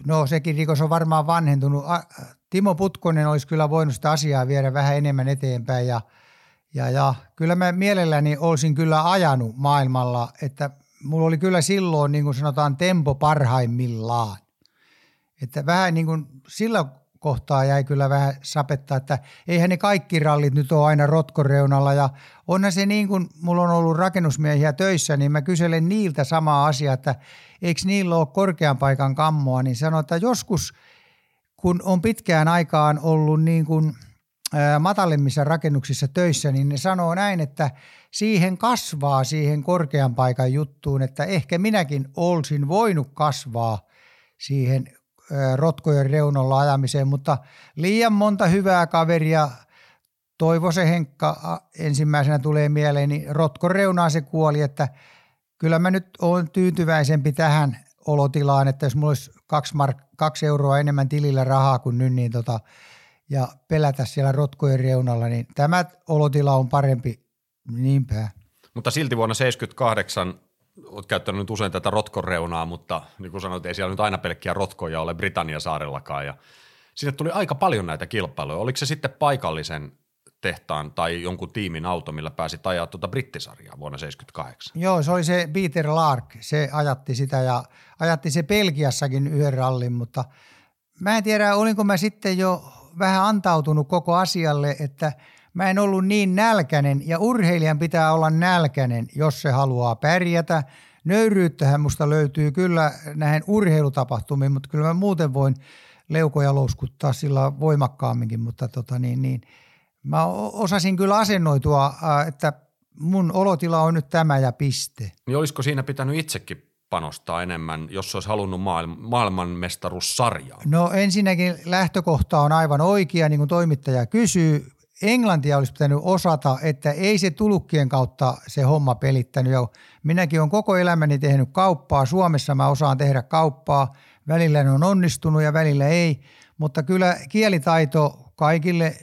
no sekin rikos on varmaan vanhentunut, Timo Putkonen olisi kyllä voinut sitä asiaa viedä vähän enemmän eteenpäin ja, ja, ja kyllä mä mielelläni olisin kyllä ajanut maailmalla, että mulla oli kyllä silloin niin kuin sanotaan tempo parhaimmillaan. Että vähän niin kuin sillä kohtaa jäi kyllä vähän sapettaa, että eihän ne kaikki rallit nyt ole aina rotkoreunalla. Ja onhan se niin kuin mulla on ollut rakennusmiehiä töissä, niin mä kyselen niiltä samaa asiaa, että eikö niillä ole korkean paikan kammoa, niin sanon, että joskus kun on pitkään aikaan ollut niin kuin matalimmissa rakennuksissa töissä, niin ne sanoo näin, että siihen kasvaa siihen korkean paikan juttuun, että ehkä minäkin olisin voinut kasvaa siihen rotkojen reunalla ajamiseen, mutta liian monta hyvää kaveria, Toivosen Henkka ensimmäisenä tulee mieleen, niin rotkon reunaan se kuoli, että kyllä mä nyt olen tyytyväisempi tähän olotilaan, että jos mulla olisi kaksi, mark- kaksi euroa enemmän tilillä rahaa kuin nyt, niin tota, ja pelätä siellä rotkojen reunalla, niin tämä olotila on parempi niinpä. Mutta silti vuonna 1978 olet käyttänyt nyt usein tätä rotkon reunaa, mutta niin kuin sanoit, ei siellä nyt aina pelkkiä rotkoja ole Britannia saarellakaan. Ja sinne tuli aika paljon näitä kilpailuja. Oliko se sitten paikallisen tehtaan tai jonkun tiimin auto, millä pääsi ajaa tuota brittisarjaa vuonna 1978? Joo, se oli se Peter Lark. Se ajatti sitä ja ajatti se Belgiassakin yhden rallin, mutta mä en tiedä, olinko mä sitten jo vähän antautunut koko asialle, että – mä en ollut niin nälkäinen ja urheilijan pitää olla nälkäinen, jos se haluaa pärjätä. Nöyryyttähän musta löytyy kyllä näihin urheilutapahtumiin, mutta kyllä mä muuten voin leukoja louskuttaa sillä voimakkaamminkin, mutta tota niin, niin, mä osasin kyllä asennoitua, että mun olotila on nyt tämä ja piste. Niin olisiko siinä pitänyt itsekin panostaa enemmän, jos olisi halunnut maailman, maailmanmestaruussarjaa? No ensinnäkin lähtökohta on aivan oikea, niin kuin toimittaja kysyy englantia olisi pitänyt osata, että ei se tulukkien kautta se homma pelittänyt. Ja minäkin olen koko elämäni tehnyt kauppaa. Suomessa mä osaan tehdä kauppaa. Välillä ne on onnistunut ja välillä ei. Mutta kyllä kielitaito kaikille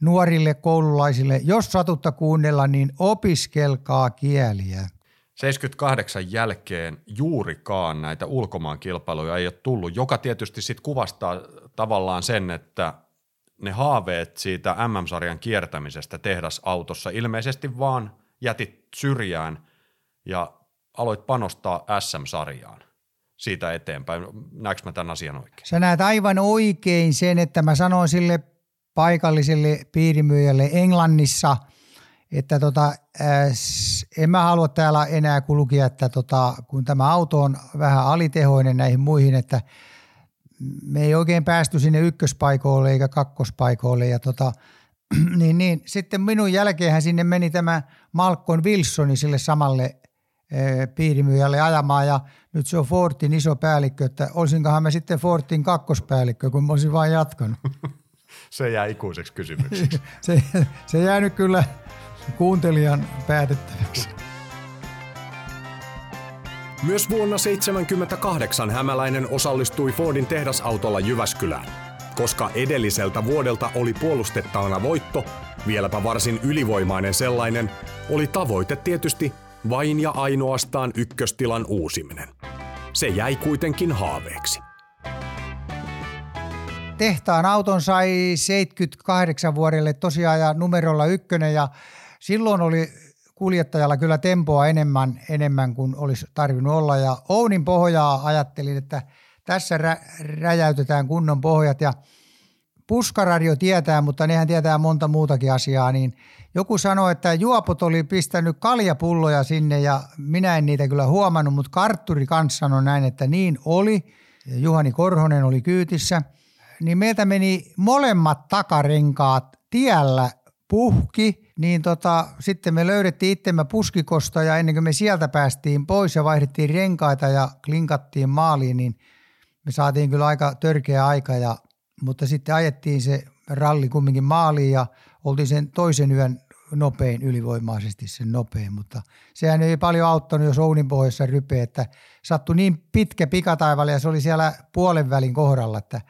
nuorille koululaisille, jos satutta kuunnella, niin opiskelkaa kieliä. 78 jälkeen juurikaan näitä ulkomaan kilpailuja ei ole tullut, joka tietysti sitten kuvastaa tavallaan sen, että ne haaveet siitä MM-sarjan kiertämisestä tehdasautossa ilmeisesti vaan jätit syrjään ja aloit panostaa SM-sarjaan siitä eteenpäin. Näetkö mä tämän asian oikein? Sä näet aivan oikein sen, että mä sanoin sille paikalliselle piirimyyjälle Englannissa, että tota, äh, en mä halua täällä enää kulkia, että tota, kun tämä auto on vähän alitehoinen näihin muihin, että – me ei oikein päästy sinne ykköspaikoille eikä kakkospaikoille ja tota, niin, niin, sitten minun jälkeenhän sinne meni tämä Malcolm Wilsoni sille samalle e, piirimyyjälle ajamaan ja nyt se on Fortin iso päällikkö, että olisinkohan me sitten Fortin kakkospäällikkö, kun mä olisin vain jatkanut. Se jää ikuiseksi kysymykseksi. se, se jää nyt kyllä kuuntelijan päätettäväksi. Myös vuonna 1978 hämäläinen osallistui Fordin tehdasautolla Jyväskylään. Koska edelliseltä vuodelta oli puolustettavana voitto, vieläpä varsin ylivoimainen sellainen, oli tavoite tietysti vain ja ainoastaan ykköstilan uusiminen. Se jäi kuitenkin haaveeksi. Tehtaan auton sai 78 vuodelle tosiaan ja numerolla ykkönen ja silloin oli kuljettajalla kyllä tempoa enemmän, enemmän kuin olisi tarvinnut olla. Ja Ounin pohjaa ajattelin, että tässä rä, räjäytetään kunnon pohjat ja puskaradio tietää, mutta nehän tietää monta muutakin asiaa, niin joku sanoi, että juopot oli pistänyt kaljapulloja sinne ja minä en niitä kyllä huomannut, mutta kartturi kanssa sanoi näin, että niin oli. Ja Juhani Korhonen oli kyytissä. Niin meiltä meni molemmat takarenkaat tiellä puhki, niin tota, sitten me löydettiin itsemme puskikosta ja ennen kuin me sieltä päästiin pois ja vaihdettiin renkaita ja klinkattiin maaliin, niin me saatiin kyllä aika törkeä aika, ja, mutta sitten ajettiin se ralli kumminkin maaliin ja oltiin sen toisen yön nopein, ylivoimaisesti sen nopein, mutta sehän ei paljon auttanut, jos Ounin pohjassa rypee, että sattui niin pitkä pikataivalle ja se oli siellä puolen välin kohdalla, että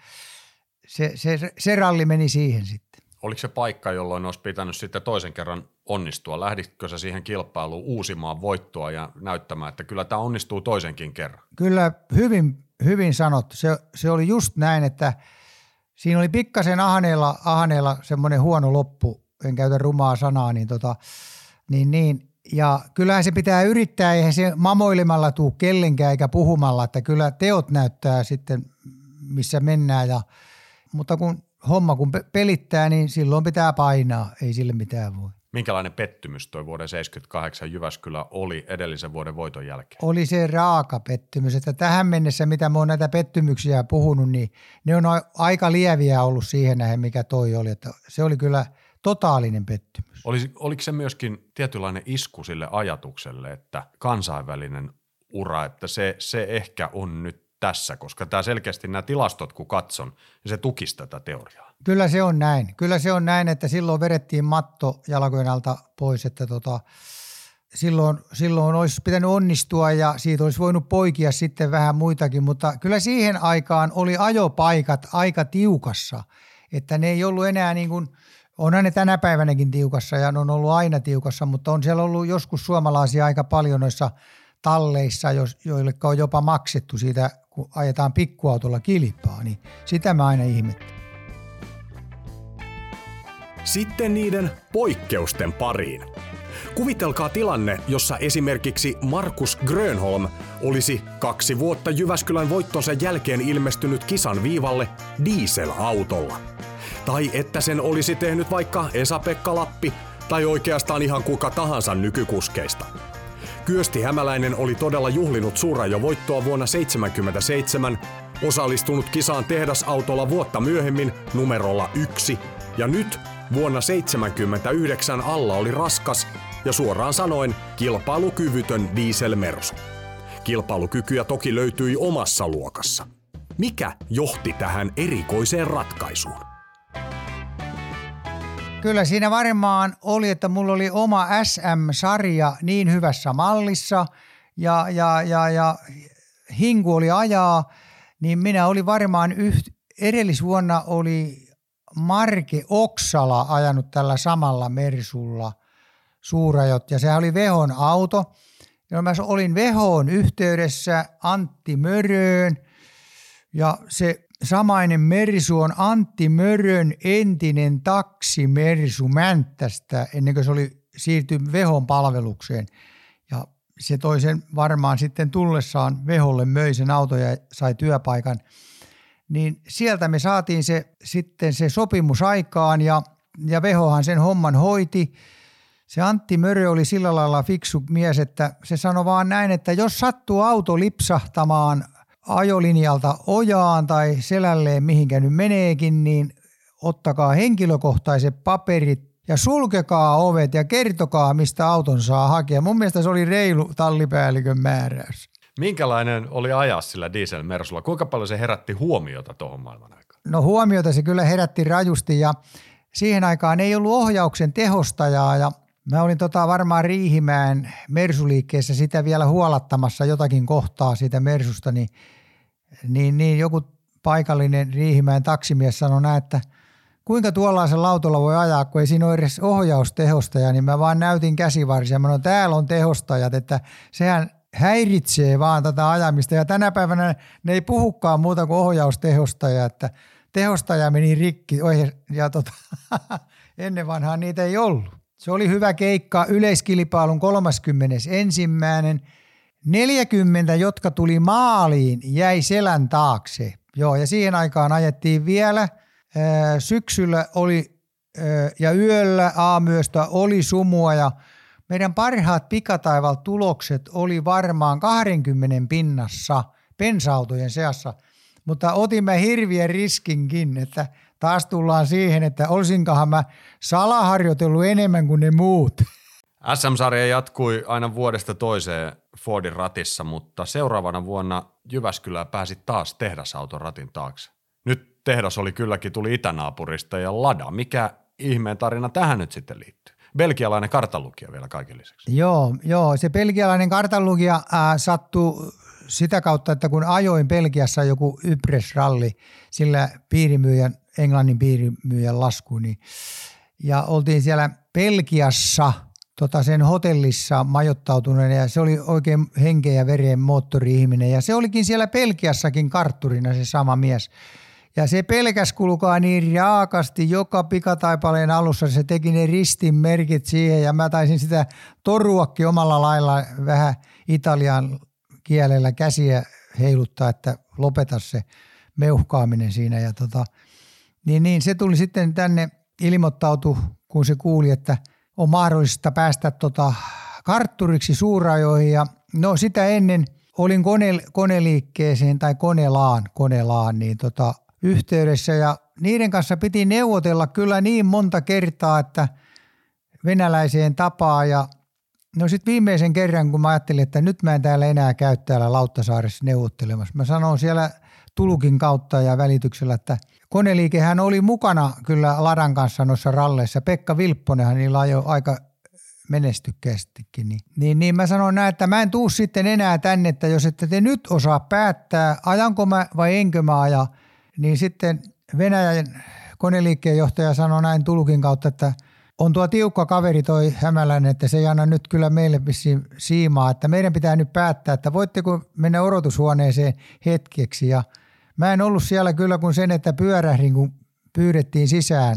se, se, se ralli meni siihen sitten oliko se paikka, jolloin olisi pitänyt sitten toisen kerran onnistua? Lähditkö sä siihen kilpailuun uusimaan voittoa ja näyttämään, että kyllä tämä onnistuu toisenkin kerran? Kyllä hyvin, hyvin sanottu. Se, se oli just näin, että siinä oli pikkasen ahaneella, ahaneella semmoinen huono loppu, en käytä rumaa sanaa, niin, tota, niin, niin ja kyllähän se pitää yrittää, eihän se mamoilemalla tuu kellenkään eikä puhumalla, että kyllä teot näyttää sitten, missä mennään. Ja, mutta kun homma kun pelittää, niin silloin pitää painaa, ei sille mitään voi. Minkälainen pettymys tuo vuoden 78 Jyväskylä oli edellisen vuoden voiton jälkeen? Oli se raaka pettymys, että tähän mennessä, mitä mä oon näitä pettymyksiä puhunut, niin ne on aika lieviä ollut siihen nähden, mikä toi oli. Että se oli kyllä totaalinen pettymys. Olis, oliko se myöskin tietynlainen isku sille ajatukselle, että kansainvälinen ura, että se, se ehkä on nyt tässä, koska tämä selkeästi nämä tilastot, kun katson, niin se tukisi tätä teoriaa. Kyllä se on näin. Kyllä se on näin, että silloin vedettiin matto jalkojen alta pois, että tota, silloin, silloin olisi pitänyt onnistua ja siitä olisi voinut poikia sitten vähän muitakin, mutta kyllä siihen aikaan oli ajopaikat aika tiukassa, että ne ei ollut enää niin kuin, onhan ne tänä päivänäkin tiukassa ja ne on ollut aina tiukassa, mutta on siellä ollut joskus suomalaisia aika paljon noissa talleissa, joille on jopa maksettu siitä kun ajetaan pikkuautolla kilpaa, niin sitä mä aina ihmettelen. Sitten niiden poikkeusten pariin. Kuvitelkaa tilanne, jossa esimerkiksi Markus Grönholm olisi kaksi vuotta Jyväskylän voittonsa jälkeen ilmestynyt kisan viivalle dieselautolla. Tai että sen olisi tehnyt vaikka Esa-Pekka Lappi tai oikeastaan ihan kuka tahansa nykykuskeista – Kyösti Hämäläinen oli todella juhlinut jo voittoa vuonna 1977, osallistunut kisaan tehdasautolla vuotta myöhemmin numerolla yksi, ja nyt vuonna 1979 alla oli raskas ja suoraan sanoen kilpailukyvytön dieselmersu. Kilpailukykyä toki löytyi omassa luokassa. Mikä johti tähän erikoiseen ratkaisuun? Kyllä siinä varmaan oli, että mulla oli oma SM-sarja niin hyvässä mallissa ja, ja, ja, ja hinku oli ajaa, niin minä oli varmaan yht, edellisvuonna oli Marke Oksala ajanut tällä samalla Mersulla suurajot ja se oli Vehon auto. Ja mä olin Vehoon yhteydessä Antti Möröön ja se samainen Mersu on Antti Mörön entinen taksi Mersu Mänttästä ennen kuin se oli siirtynyt Vehon palvelukseen. Ja se toi sen varmaan sitten tullessaan Veholle möi sen auto ja sai työpaikan. Niin sieltä me saatiin se sitten se sopimus aikaan ja, ja Vehohan sen homman hoiti. Se Antti Mörö oli sillä lailla fiksu mies, että se sanoi vaan näin, että jos sattuu auto lipsahtamaan ajolinjalta ojaan tai selälleen mihinkä nyt meneekin, niin ottakaa henkilökohtaiset paperit ja sulkekaa ovet ja kertokaa, mistä auton saa hakea. Mun mielestä se oli reilu tallipäällikön määräys. Minkälainen oli ajaa sillä diesel Mersulla? Kuinka paljon se herätti huomiota tuohon maailman aikaan? no huomiota se kyllä herätti rajusti ja siihen aikaan ei ollut ohjauksen tehostajaa ja mä olin tota varmaan Riihimäen Mersuliikkeessä sitä vielä huolattamassa jotakin kohtaa siitä Mersusta, niin, niin, niin joku paikallinen Riihimäen taksimies sanoi näin, että kuinka tuollaisen lautolla voi ajaa, kun ei siinä ole edes ohjaustehostaja, niin mä vaan näytin käsivarsia. Mä sanoin, täällä on tehostajat, että sehän häiritsee vaan tätä ajamista. Ja tänä päivänä ne ei puhukaan muuta kuin ohjaustehostaja, että tehostaja meni rikki ja tota, ennen vanhaa niitä ei ollut. Se oli hyvä keikka yleiskilpailun 31. 40, jotka tuli maaliin, jäi selän taakse. Joo, ja siihen aikaan ajettiin vielä. Syksyllä oli ja yöllä aamyöstä oli sumua ja meidän parhaat pikataival tulokset oli varmaan 20 pinnassa pensautojen seassa, mutta otimme hirviän riskinkin, että taas tullaan siihen, että olisinkohan mä salaharjoitellut enemmän kuin ne muut. SM-sarja jatkui aina vuodesta toiseen Fordin ratissa, mutta seuraavana vuonna Jyväskylä pääsi taas tehdasauton ratin taakse. Nyt tehdas oli kylläkin tuli itänaapurista ja Lada. Mikä ihmeen tarina tähän nyt sitten liittyy? Belgialainen kartanlukija vielä kaiken lisäksi. Joo, joo se belgialainen kartanlukija äh, sattui sitä kautta, että kun ajoin Belgiassa joku Ypres-ralli sillä piirimyyjän, Englannin piirimyyjän laskuun, niin, ja oltiin siellä Belgiassa – tota sen hotellissa majoittautuneen ja se oli oikein henkeä ja veren moottori-ihminen ja se olikin siellä Pelkiassakin kartturina se sama mies. Ja se pelkäs kulkaa niin raakasti joka pikataipaleen alussa, se teki ne ristin merkit siihen ja mä taisin sitä toruakin omalla lailla vähän italian kielellä käsiä heiluttaa, että lopeta se meuhkaaminen siinä. Ja tota, niin, niin se tuli sitten tänne ilmoittautu, kun se kuuli, että – on mahdollista päästä tota kartturiksi suurajoihin ja no sitä ennen olin kone, koneliikkeeseen tai konelaan, konelaan niin tota, yhteydessä ja niiden kanssa piti neuvotella kyllä niin monta kertaa, että venäläiseen tapaa ja no sitten viimeisen kerran, kun mä ajattelin, että nyt mä en täällä enää käy täällä Lauttasaaressa neuvottelemassa. Mä sanoin siellä Tulukin kautta ja välityksellä, että – Koneliikehän oli mukana kyllä Ladan kanssa noissa ralleissa. Pekka Vilpponenhan niillä ajoi aika menestykkäästikin. Niin, niin, niin mä sanon näin, että mä en tuu sitten enää tänne, että jos ette te nyt osaa päättää, ajanko mä vai enkö mä aja, niin sitten Venäjän koneliikkeen johtaja sanoi näin Tulukin kautta, että on tuo tiukka kaveri toi Hämäläinen, että se ei anna nyt kyllä meille siimaa, että meidän pitää nyt päättää, että voitteko mennä odotushuoneeseen hetkeksi ja – Mä en ollut siellä kyllä kuin sen, että pyörähdin, kun pyydettiin sisään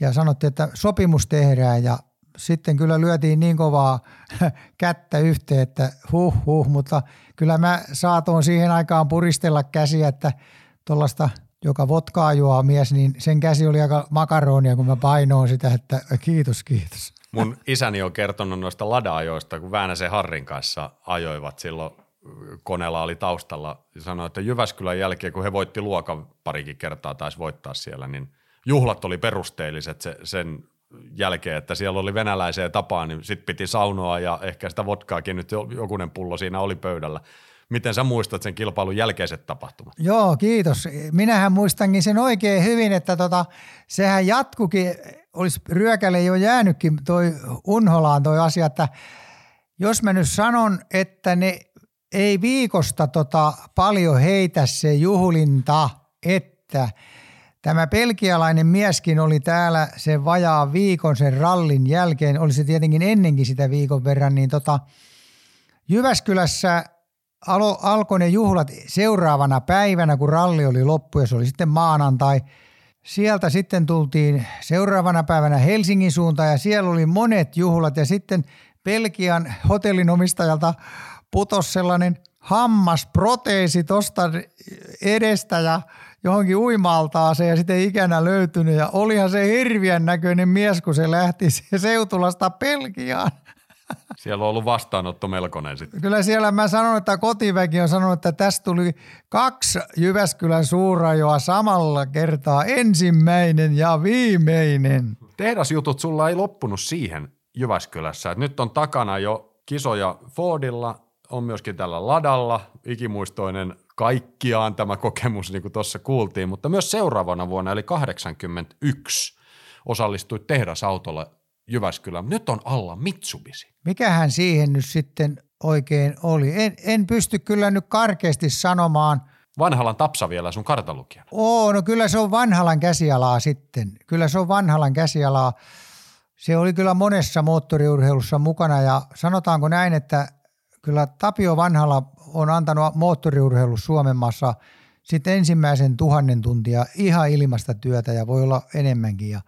ja sanottiin, että sopimus tehdään ja sitten kyllä lyötiin niin kovaa kättä yhteen, että huh huh, mutta kyllä mä saatoin siihen aikaan puristella käsiä, että tuollaista, joka votkaa juo mies, niin sen käsi oli aika makaronia, kun mä painoin sitä, että kiitos, kiitos. Mun isäni on kertonut noista lada-ajoista, kun Väänäsen Harrin kanssa ajoivat silloin koneella oli taustalla ja sanoi, että Jyväskylän jälkeen, kun he voitti luokan parikin kertaa, taisi voittaa siellä, niin juhlat oli perusteelliset se, sen jälkeen, että siellä oli venäläiseen tapaan, niin sitten piti saunoa ja ehkä sitä vodkaakin nyt jokunen pullo siinä oli pöydällä. Miten sä muistat sen kilpailun jälkeiset tapahtumat? Joo, kiitos. Minähän muistankin sen oikein hyvin, että tota, sehän jatkukin, olisi ryökälle jo jäänytkin toi Unholaan toi asia, että jos mä nyt sanon, että ne ei viikosta tota paljon heitä se juhlinta, että tämä pelkialainen mieskin oli täällä sen vajaa viikon sen rallin jälkeen, oli se tietenkin ennenkin sitä viikon verran, niin tota, Jyväskylässä alo, alkoi ne juhlat seuraavana päivänä, kun ralli oli loppu ja se oli sitten maanantai. Sieltä sitten tultiin seuraavana päivänä Helsingin suuntaan ja siellä oli monet juhlat ja sitten Belgian hotellin omistajalta putos sellainen hammasproteesi tuosta edestä ja johonkin uimaltaaseen ja sitten ei ikänä löytynyt. Ja olihan se hirviän näköinen mies, kun se lähti se Seutulasta Pelkiaan. Siellä on ollut vastaanotto melkoinen sitten. Kyllä siellä mä sanon, että kotiväki on sanonut, että tästä tuli kaksi Jyväskylän suurajoa samalla kertaa. Ensimmäinen ja viimeinen. Tehdasjutut sulla ei loppunut siihen Jyväskylässä. Nyt on takana jo kisoja Fordilla, on myöskin tällä ladalla ikimuistoinen kaikkiaan tämä kokemus, niin kuin tuossa kuultiin, mutta myös seuraavana vuonna, eli 81, osallistui tehdasautolle Jyväskylään. Nyt on alla Mitsubishi. Mikähän siihen nyt sitten oikein oli? En, en pysty kyllä nyt karkeasti sanomaan. Vanhalan Tapsa vielä sun kartalukija. Oo, no kyllä se on Vanhalan käsialaa sitten. Kyllä se on Vanhalan käsialaa. Se oli kyllä monessa moottoriurheilussa mukana ja sanotaanko näin, että kyllä Tapio Vanhala on antanut moottoriurheilu Suomen maassa sitten ensimmäisen tuhannen tuntia ihan ilmasta työtä ja voi olla enemmänkin. Ja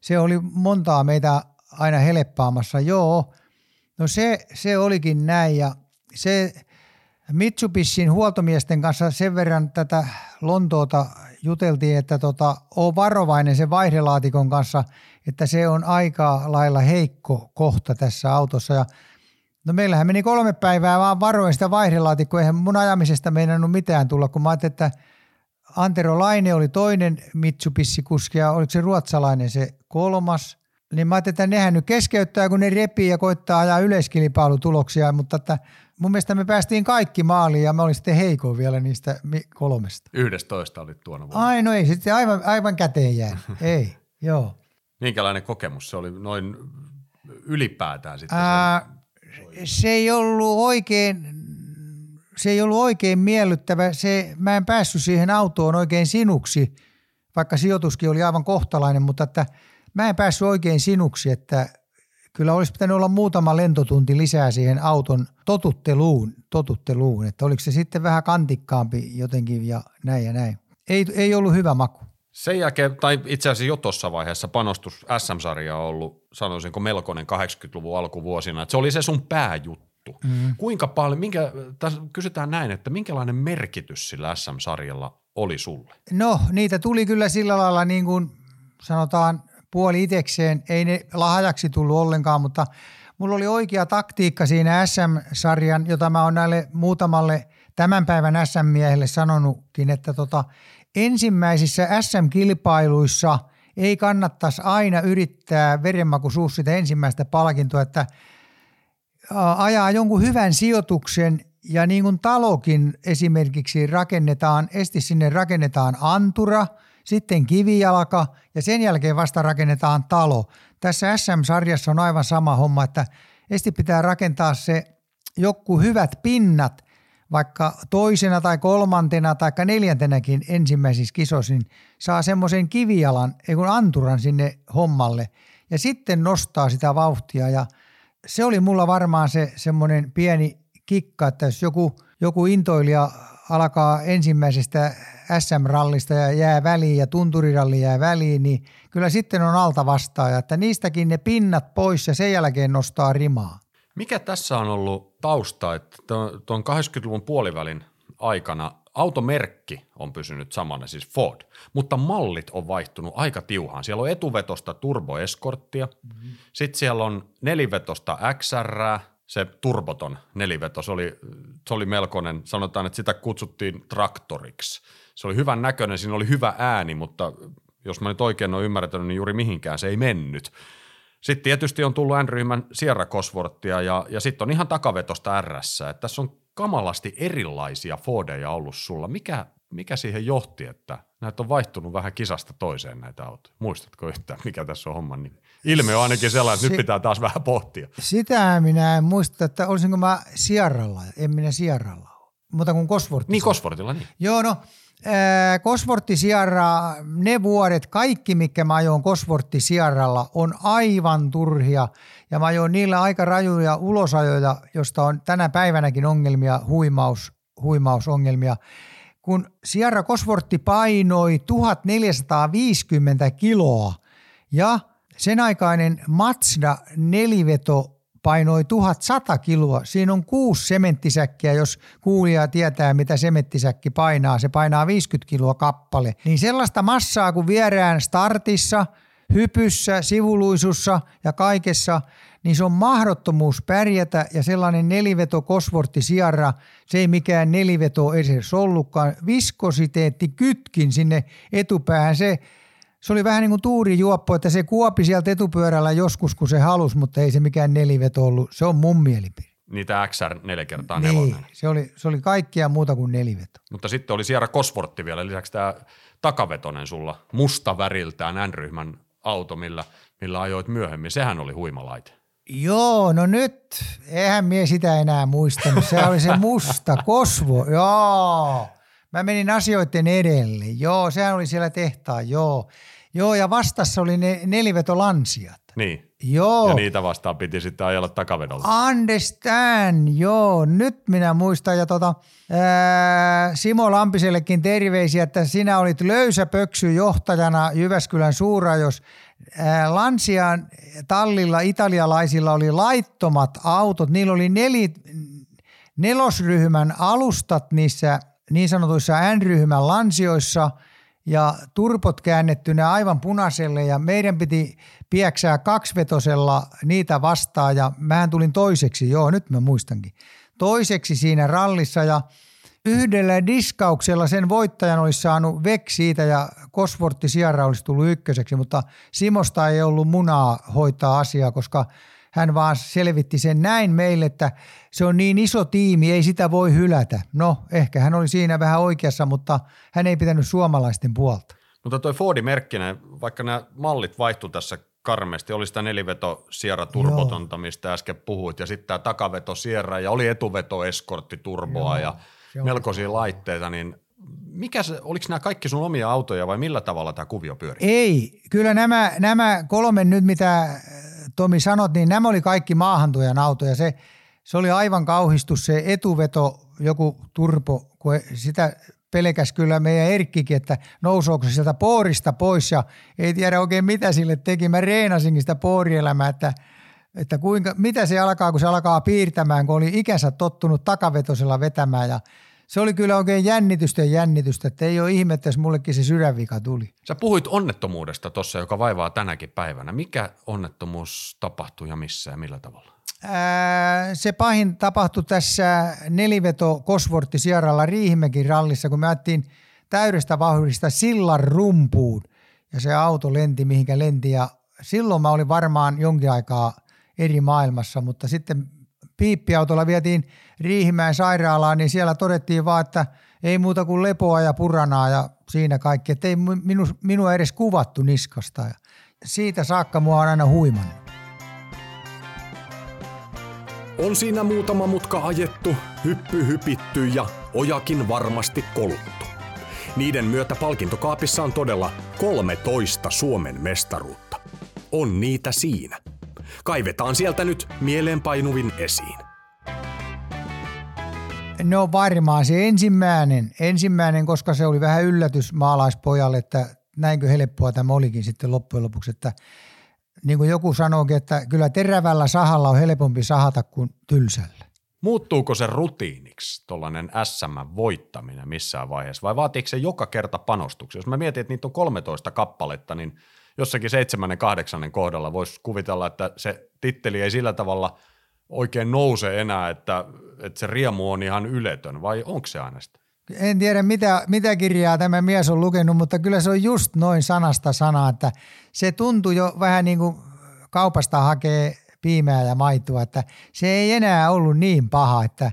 se oli montaa meitä aina heleppaamassa. Joo, no se, se olikin näin ja se Mitsubishin huoltomiesten kanssa sen verran tätä Lontoota juteltiin, että tota, on varovainen sen vaihdelaatikon kanssa, että se on aika lailla heikko kohta tässä autossa ja No meillähän meni kolme päivää vaan varoin sitä vaihdelaatikkoa. Eihän mun ajamisesta meinannut mitään tulla, kun mä ajattelin, että Antero Laine oli toinen Mitsubishi-kuski ja oliko se ruotsalainen se kolmas. Niin mä ajattelin, että nehän nyt keskeyttää, kun ne repii ja koittaa ajaa yleiskilpailutuloksia, mutta että mun mielestä me päästiin kaikki maaliin ja mä olin sitten heikoin vielä niistä kolmesta. Yhdestoista oli tuona vuonna. Ai no ei, sitten aivan, aivan käteen jää. ei, joo. Minkälainen kokemus se oli noin ylipäätään sitten? Ää, se ei ollut oikein, se ei ollut oikein miellyttävä. Se, mä en päässyt siihen autoon oikein sinuksi, vaikka sijoituskin oli aivan kohtalainen, mutta että mä en päässyt oikein sinuksi, että kyllä olisi pitänyt olla muutama lentotunti lisää siihen auton totutteluun, totutteluun että oliko se sitten vähän kantikkaampi jotenkin ja näin ja näin. Ei, ei ollut hyvä maku. Sen jälkeen, tai itse asiassa jo tuossa vaiheessa panostus SM-sarja on ollut, sanoisinko melkoinen 80-luvun alkuvuosina, että se oli se sun pääjuttu. Mm. Kuinka paljon, minkä, tässä kysytään näin, että minkälainen merkitys sillä SM-sarjalla oli sulle? No niitä tuli kyllä sillä lailla niin kuin sanotaan puoli itekseen, ei ne lahjaksi tullut ollenkaan, mutta mulla oli oikea taktiikka siinä SM-sarjan, jota mä oon näille muutamalle tämän päivän SM-miehelle sanonutkin, että tota, ensimmäisissä SM-kilpailuissa ei kannattaisi aina yrittää verenmakuisuus sitä ensimmäistä palkintoa, että ajaa jonkun hyvän sijoituksen ja niin kuin talokin esimerkiksi rakennetaan, esti sinne rakennetaan antura, sitten kivijalka ja sen jälkeen vasta rakennetaan talo. Tässä SM-sarjassa on aivan sama homma, että esti pitää rakentaa se joku hyvät pinnat vaikka toisena tai kolmantena tai neljäntenäkin ensimmäisissä kisoissa, niin saa semmoisen kivijalan, ei kun anturan sinne hommalle ja sitten nostaa sitä vauhtia ja se oli mulla varmaan se semmoinen pieni kikka, että jos joku, joku intoilija alkaa ensimmäisestä SM-rallista ja jää väliin ja tunturiralli jää väliin, niin kyllä sitten on alta vastaaja, että niistäkin ne pinnat pois ja sen jälkeen nostaa rimaa. Mikä tässä on ollut tausta, että tuon 80-luvun puolivälin aikana automerkki on pysynyt samana, siis Ford, mutta mallit on vaihtunut aika tiuhaan. Siellä on etuvetosta turboeskorttia, mm-hmm. sitten siellä on nelivetosta XR, se turboton neliveto, se oli, se oli melkoinen, sanotaan, että sitä kutsuttiin traktoriksi. Se oli hyvän näköinen, siinä oli hyvä ääni, mutta jos mä nyt oikein olen ymmärtänyt, niin juuri mihinkään se ei mennyt. Sitten tietysti on tullut N-ryhmän Sierra Cosworthia ja, ja sitten on ihan takavetosta RS. Että tässä on kamalasti erilaisia Fordeja ollut sulla. Mikä, mikä siihen johti, että näitä on vaihtunut vähän kisasta toiseen näitä autoja? Muistatko yhtään, mikä tässä on homman niin? Ilme on ainakin sellainen, että Se, nyt pitää taas vähän pohtia. Sitä minä en muista, että olisinko mä Sierralla. En minä Sierralla ole. Mutta kuin Cosworthilla. Niin, Cosworthilla, niin. Joo, no Kosvortti Sierra, ne vuodet, kaikki mikä mä ajoin Kosvortti Sierralla on aivan turhia ja mä ajoin niillä aika rajuja ulosajoja, josta on tänä päivänäkin ongelmia, huimaus, huimausongelmia. Kun Sierra Kosvortti painoi 1450 kiloa ja sen aikainen Mazda neliveto painoi 1100 kiloa. Siinä on kuusi sementtisäkkiä, jos kuulija tietää, mitä sementtisäkki painaa. Se painaa 50 kiloa kappale. Niin sellaista massaa, kun vierään startissa, hypyssä, sivuluisussa ja kaikessa, niin se on mahdottomuus pärjätä ja sellainen neliveto kosvortti siarra, se ei mikään neliveto edes ollutkaan. Viskositeetti kytkin sinne etupäähän, se se oli vähän niin kuin tuuri juoppo, että se kuopi sieltä etupyörällä joskus, kun se halusi, mutta ei se mikään neliveto ollut. Se on mun mielipide. Niitä XR 4 kertaa Niin, nelonen. se oli, se oli kaikkia muuta kuin neliveto. Mutta sitten oli Sierra Coswortti vielä, lisäksi tämä takavetonen sulla, musta väriltään N-ryhmän auto, millä, millä ajoit myöhemmin. Sehän oli huimalaite. Joo, no nyt, eihän mie sitä enää muistanut. Se oli se musta kosvo, joo. Mä menin asioiden edelle, joo, sehän oli siellä tehtaan, joo. Joo, ja vastassa oli ne nelivetolansiat. Niin. Joo. Ja niitä vastaan piti sitten ajella takavedolla. Understand, joo, nyt minä muistan. Ja tota, ää, Simo Lampisellekin terveisiä, että sinä olit löysä pöksy johtajana Jyväskylän suurajos. Ää, Lansian tallilla italialaisilla oli laittomat autot. Niillä oli neli, nelosryhmän alustat niissä niin sanotuissa N-ryhmän lansioissa ja turpot käännettynä aivan punaiselle ja meidän piti pieksää kaksivetosella niitä vastaan ja mähän tulin toiseksi, joo nyt mä muistankin, toiseksi siinä rallissa ja yhdellä diskauksella sen voittajan olisi saanut vek siitä ja Kosvortti Sierra olisi tullut ykköseksi, mutta Simosta ei ollut munaa hoitaa asiaa, koska hän vaan selvitti sen näin meille, että se on niin iso tiimi, ei sitä voi hylätä. No, ehkä hän oli siinä vähän oikeassa, mutta hän ei pitänyt suomalaisten puolta. Mutta toi Fordi Merkkinen, vaikka nämä mallit vaihtu tässä karmeasti, oli sitä neliveto Sierra turbotonta, mistä äsken puhuit, ja sitten tämä takaveto Sierra, ja oli etuveto Eskortti turboa, Joo, ja on melkoisia laitteita, niin mikä se, oliko nämä kaikki sun omia autoja vai millä tavalla tämä kuvio pyöri? Ei, kyllä nämä, nämä kolme nyt, mitä äh, Tomi sanot, niin nämä oli kaikki maahantujan autoja. Se, se oli aivan kauhistus se etuveto, joku turpo, kun sitä pelkäs kyllä meidän Erkkikin, että nousuuko se sieltä poorista pois ja ei tiedä oikein mitä sille teki. Mä reenasinkin sitä poorielämää, että, että kuinka, mitä se alkaa, kun se alkaa piirtämään, kun oli ikänsä tottunut takavetosella vetämään ja se oli kyllä oikein jännitystä ja jännitystä, että ei ole ihme, että mullekin se sydänvika tuli. Sä puhuit onnettomuudesta tuossa, joka vaivaa tänäkin päivänä. Mikä onnettomuus tapahtui ja missä ja millä tavalla? Se pahin tapahtui tässä neliveto Kosvortti Sierralla Riihimäkin rallissa, kun me ajettiin täydestä vauhdista sillan rumpuun. Ja se auto lenti mihinkä lenti. Ja silloin mä olin varmaan jonkin aikaa eri maailmassa, mutta sitten piippiautolla vietiin Riihimäen sairaalaan, niin siellä todettiin vaan, että ei muuta kuin lepoa ja puranaa ja siinä kaikki, että ei minu, minua edes kuvattu niskasta. Ja siitä saakka mua on aina huimannut. On siinä muutama mutka ajettu, hyppy hypitty ja ojakin varmasti koluttu. Niiden myötä palkintokaapissa on todella 13 Suomen mestaruutta. On niitä siinä. Kaivetaan sieltä nyt mieleenpainuvin esiin. No varmaan se ensimmäinen, ensimmäinen, koska se oli vähän yllätys maalaispojalle, että näinkö helppoa tämä olikin sitten loppujen lopuksi, että niin kuin joku sanoikin, että kyllä terävällä sahalla on helpompi sahata kuin tylsällä. Muuttuuko se rutiiniksi, tuollainen SM-voittaminen missään vaiheessa, vai vaatiiko se joka kerta panostuksia? Jos mä mietin, että niitä on 13 kappaletta, niin jossakin seitsemännen, kahdeksannen kohdalla voisi kuvitella, että se titteli ei sillä tavalla oikein nouse enää, että, että se riemu on ihan yletön, vai onko se aina sitä? En tiedä, mitä, mitä kirjaa tämä mies on lukenut, mutta kyllä se on just noin sanasta sanaa, että se tuntuu jo vähän niin kuin kaupasta hakee piimää ja maitoa, että se ei enää ollut niin paha, että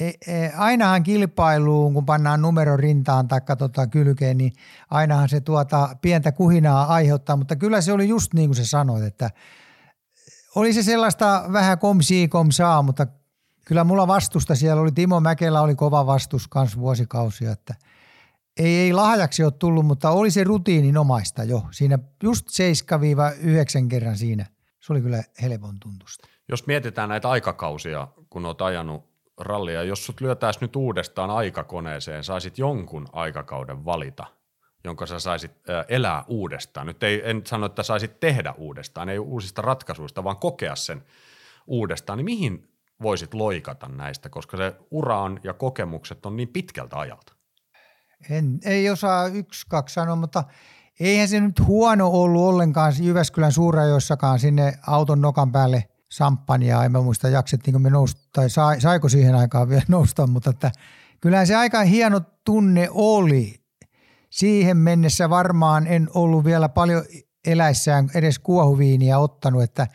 e, e, ainahan kilpailuun, kun pannaan numero rintaan tai tota kylkeen, niin ainahan se tuota pientä kuhinaa aiheuttaa, mutta kyllä se oli just niin kuin se sanoit, että oli se sellaista vähän komsii komsaa, mutta kyllä mulla vastusta siellä oli, Timo Mäkelä oli kova vastus kans vuosikausia, että ei, ei lahjaksi ole tullut, mutta oli se rutiininomaista jo. Siinä just 7-9 kerran siinä. Se oli kyllä helpon tuntusta. Jos mietitään näitä aikakausia, kun olet ajanut rallia, jos sut lyötäisiin nyt uudestaan aikakoneeseen, saisit jonkun aikakauden valita, jonka sä saisit elää uudestaan. Nyt ei, en sano, että saisit tehdä uudestaan, ei uusista ratkaisuista, vaan kokea sen uudestaan. Niin mihin voisit loikata näistä, koska se ura on ja kokemukset on niin pitkältä ajalta? En, ei osaa yksi, kaksi sanoa, mutta eihän se nyt huono ollut ollenkaan Jyväskylän suurajoissakaan sinne auton nokan päälle samppania. En mä muista, jaksettiinko me nousta, tai sai, saiko siihen aikaan vielä nousta, mutta että kyllähän se aika hieno tunne oli. Siihen mennessä varmaan en ollut vielä paljon eläissään edes kuohuviiniä ottanut, että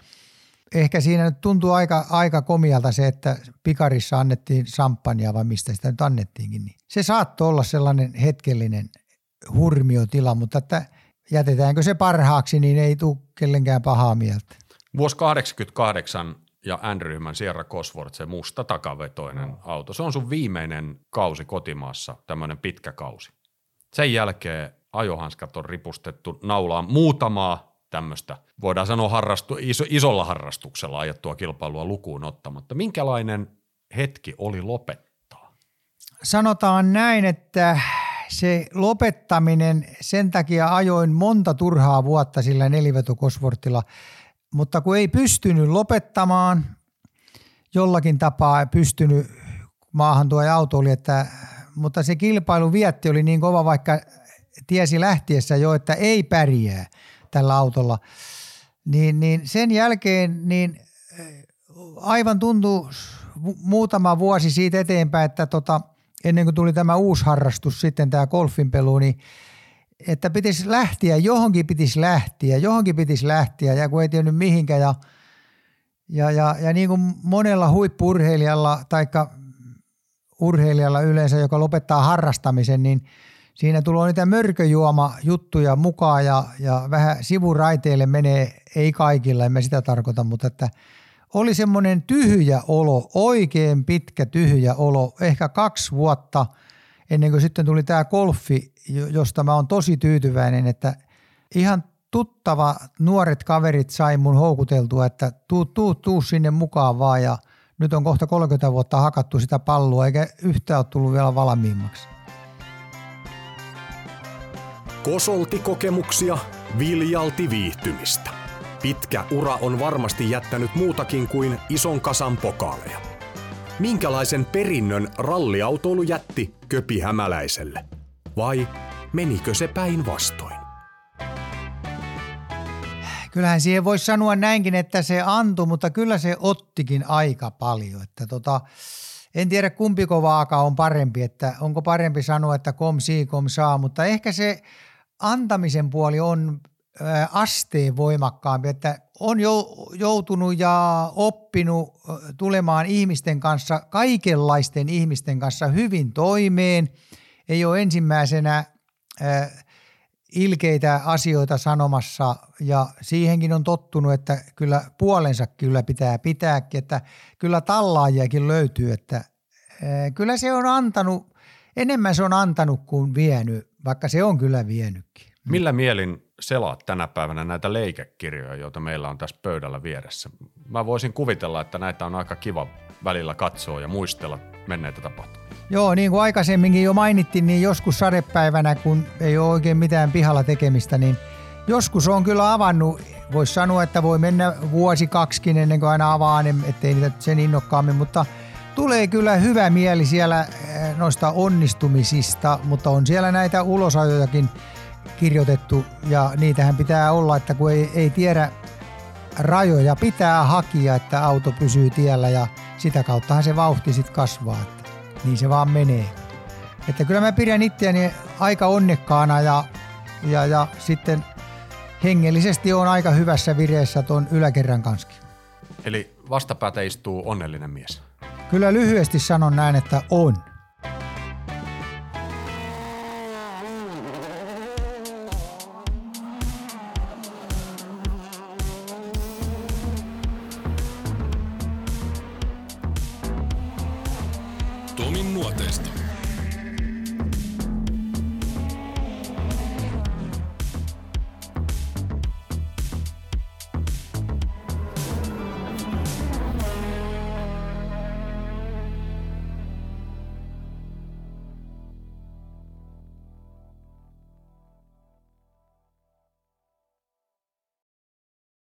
ehkä siinä nyt tuntuu aika, aika komialta se, että pikarissa annettiin sampania vai mistä sitä nyt annettiinkin. Niin se saattoi olla sellainen hetkellinen hurmiotila, mutta että jätetäänkö se parhaaksi, niin ei tule kellenkään pahaa mieltä. Vuosi 88 ja N-ryhmän Sierra Cosworth, se musta takavetoinen no. auto. Se on sun viimeinen kausi kotimaassa, tämmöinen pitkä kausi. Sen jälkeen ajohanskat on ripustettu naulaan muutamaa tämmöistä, voidaan sanoa harrastu, iso, isolla harrastuksella ajettua kilpailua lukuun ottamatta. Minkälainen hetki oli lopettaa? Sanotaan näin, että se lopettaminen, sen takia ajoin monta turhaa vuotta sillä nelivetokosvortilla, mutta kun ei pystynyt lopettamaan, jollakin tapaa pystynyt maahan tuo auto oli, että, mutta se kilpailu vietti oli niin kova, vaikka tiesi lähtiessä jo, että ei pärjää tällä autolla. Niin, niin sen jälkeen niin aivan tuntuu muutama vuosi siitä eteenpäin, että tota, ennen kuin tuli tämä uusi harrastus sitten, tämä golfin pelu, niin että pitäisi lähteä, johonkin pitäisi lähteä, johonkin pitäisi lähteä ja kun ei tiennyt mihinkään ja, ja, ja, ja niin kuin monella huippurheilijalla tai urheilijalla yleensä, joka lopettaa harrastamisen, niin siinä tulee niitä mörköjuoma juttuja mukaan ja, ja vähän sivuraiteille menee, ei kaikilla, en mä sitä tarkoita, mutta että oli semmoinen tyhjä olo, oikein pitkä tyhjä olo, ehkä kaksi vuotta ennen kuin sitten tuli tämä golfi, josta mä oon tosi tyytyväinen, että ihan tuttava nuoret kaverit sai mun houkuteltua, että tuu, tuu, tuu sinne mukaan vaan ja nyt on kohta 30 vuotta hakattu sitä palloa eikä yhtään ole tullut vielä valmiimmaksi. Kosolti kokemuksia, viljalti viihtymistä. Pitkä ura on varmasti jättänyt muutakin kuin ison kasan pokaaleja. Minkälaisen perinnön ralliautoilu jätti Köpi Hämäläiselle? Vai menikö se päinvastoin? Kyllähän siihen voisi sanoa näinkin, että se antoi, mutta kyllä se ottikin aika paljon. Että tota, en tiedä kumpiko vaaka on parempi, että onko parempi sanoa, että kom si, kom saa, mutta ehkä se antamisen puoli on asteen voimakkaampi, että on joutunut ja oppinut tulemaan ihmisten kanssa, kaikenlaisten ihmisten kanssa hyvin toimeen. Ei ole ensimmäisenä ilkeitä asioita sanomassa ja siihenkin on tottunut, että kyllä puolensa kyllä pitää pitääkin, että kyllä tallaajiakin löytyy, että kyllä se on antanut, enemmän se on antanut kuin vienyt, vaikka se on kyllä vienytkin. Millä mielin selaat tänä päivänä näitä leikekirjoja, joita meillä on tässä pöydällä vieressä? Mä voisin kuvitella, että näitä on aika kiva välillä katsoa ja muistella menneitä tapahtumia. Joo, niin kuin aikaisemminkin jo mainittiin, niin joskus sadepäivänä, kun ei ole oikein mitään pihalla tekemistä, niin joskus on kyllä avannut, voisi sanoa, että voi mennä vuosi kaksikin ennen kuin aina avaa, niin ettei niitä sen innokkaammin, mutta tulee kyllä hyvä mieli siellä eh, noista onnistumisista, mutta on siellä näitä ulosajojakin kirjoitettu ja niitähän pitää olla, että kun ei, ei tiedä rajoja, pitää hakia, että auto pysyy tiellä ja sitä kauttahan se vauhti sitten kasvaa, että niin se vaan menee. Että kyllä mä pidän itseäni aika onnekkaana ja, ja, ja sitten hengellisesti on aika hyvässä vireessä tuon yläkerran kanssa. Eli vastapäätä istuu onnellinen mies. Kyllä lyhyesti sanon näin, että on.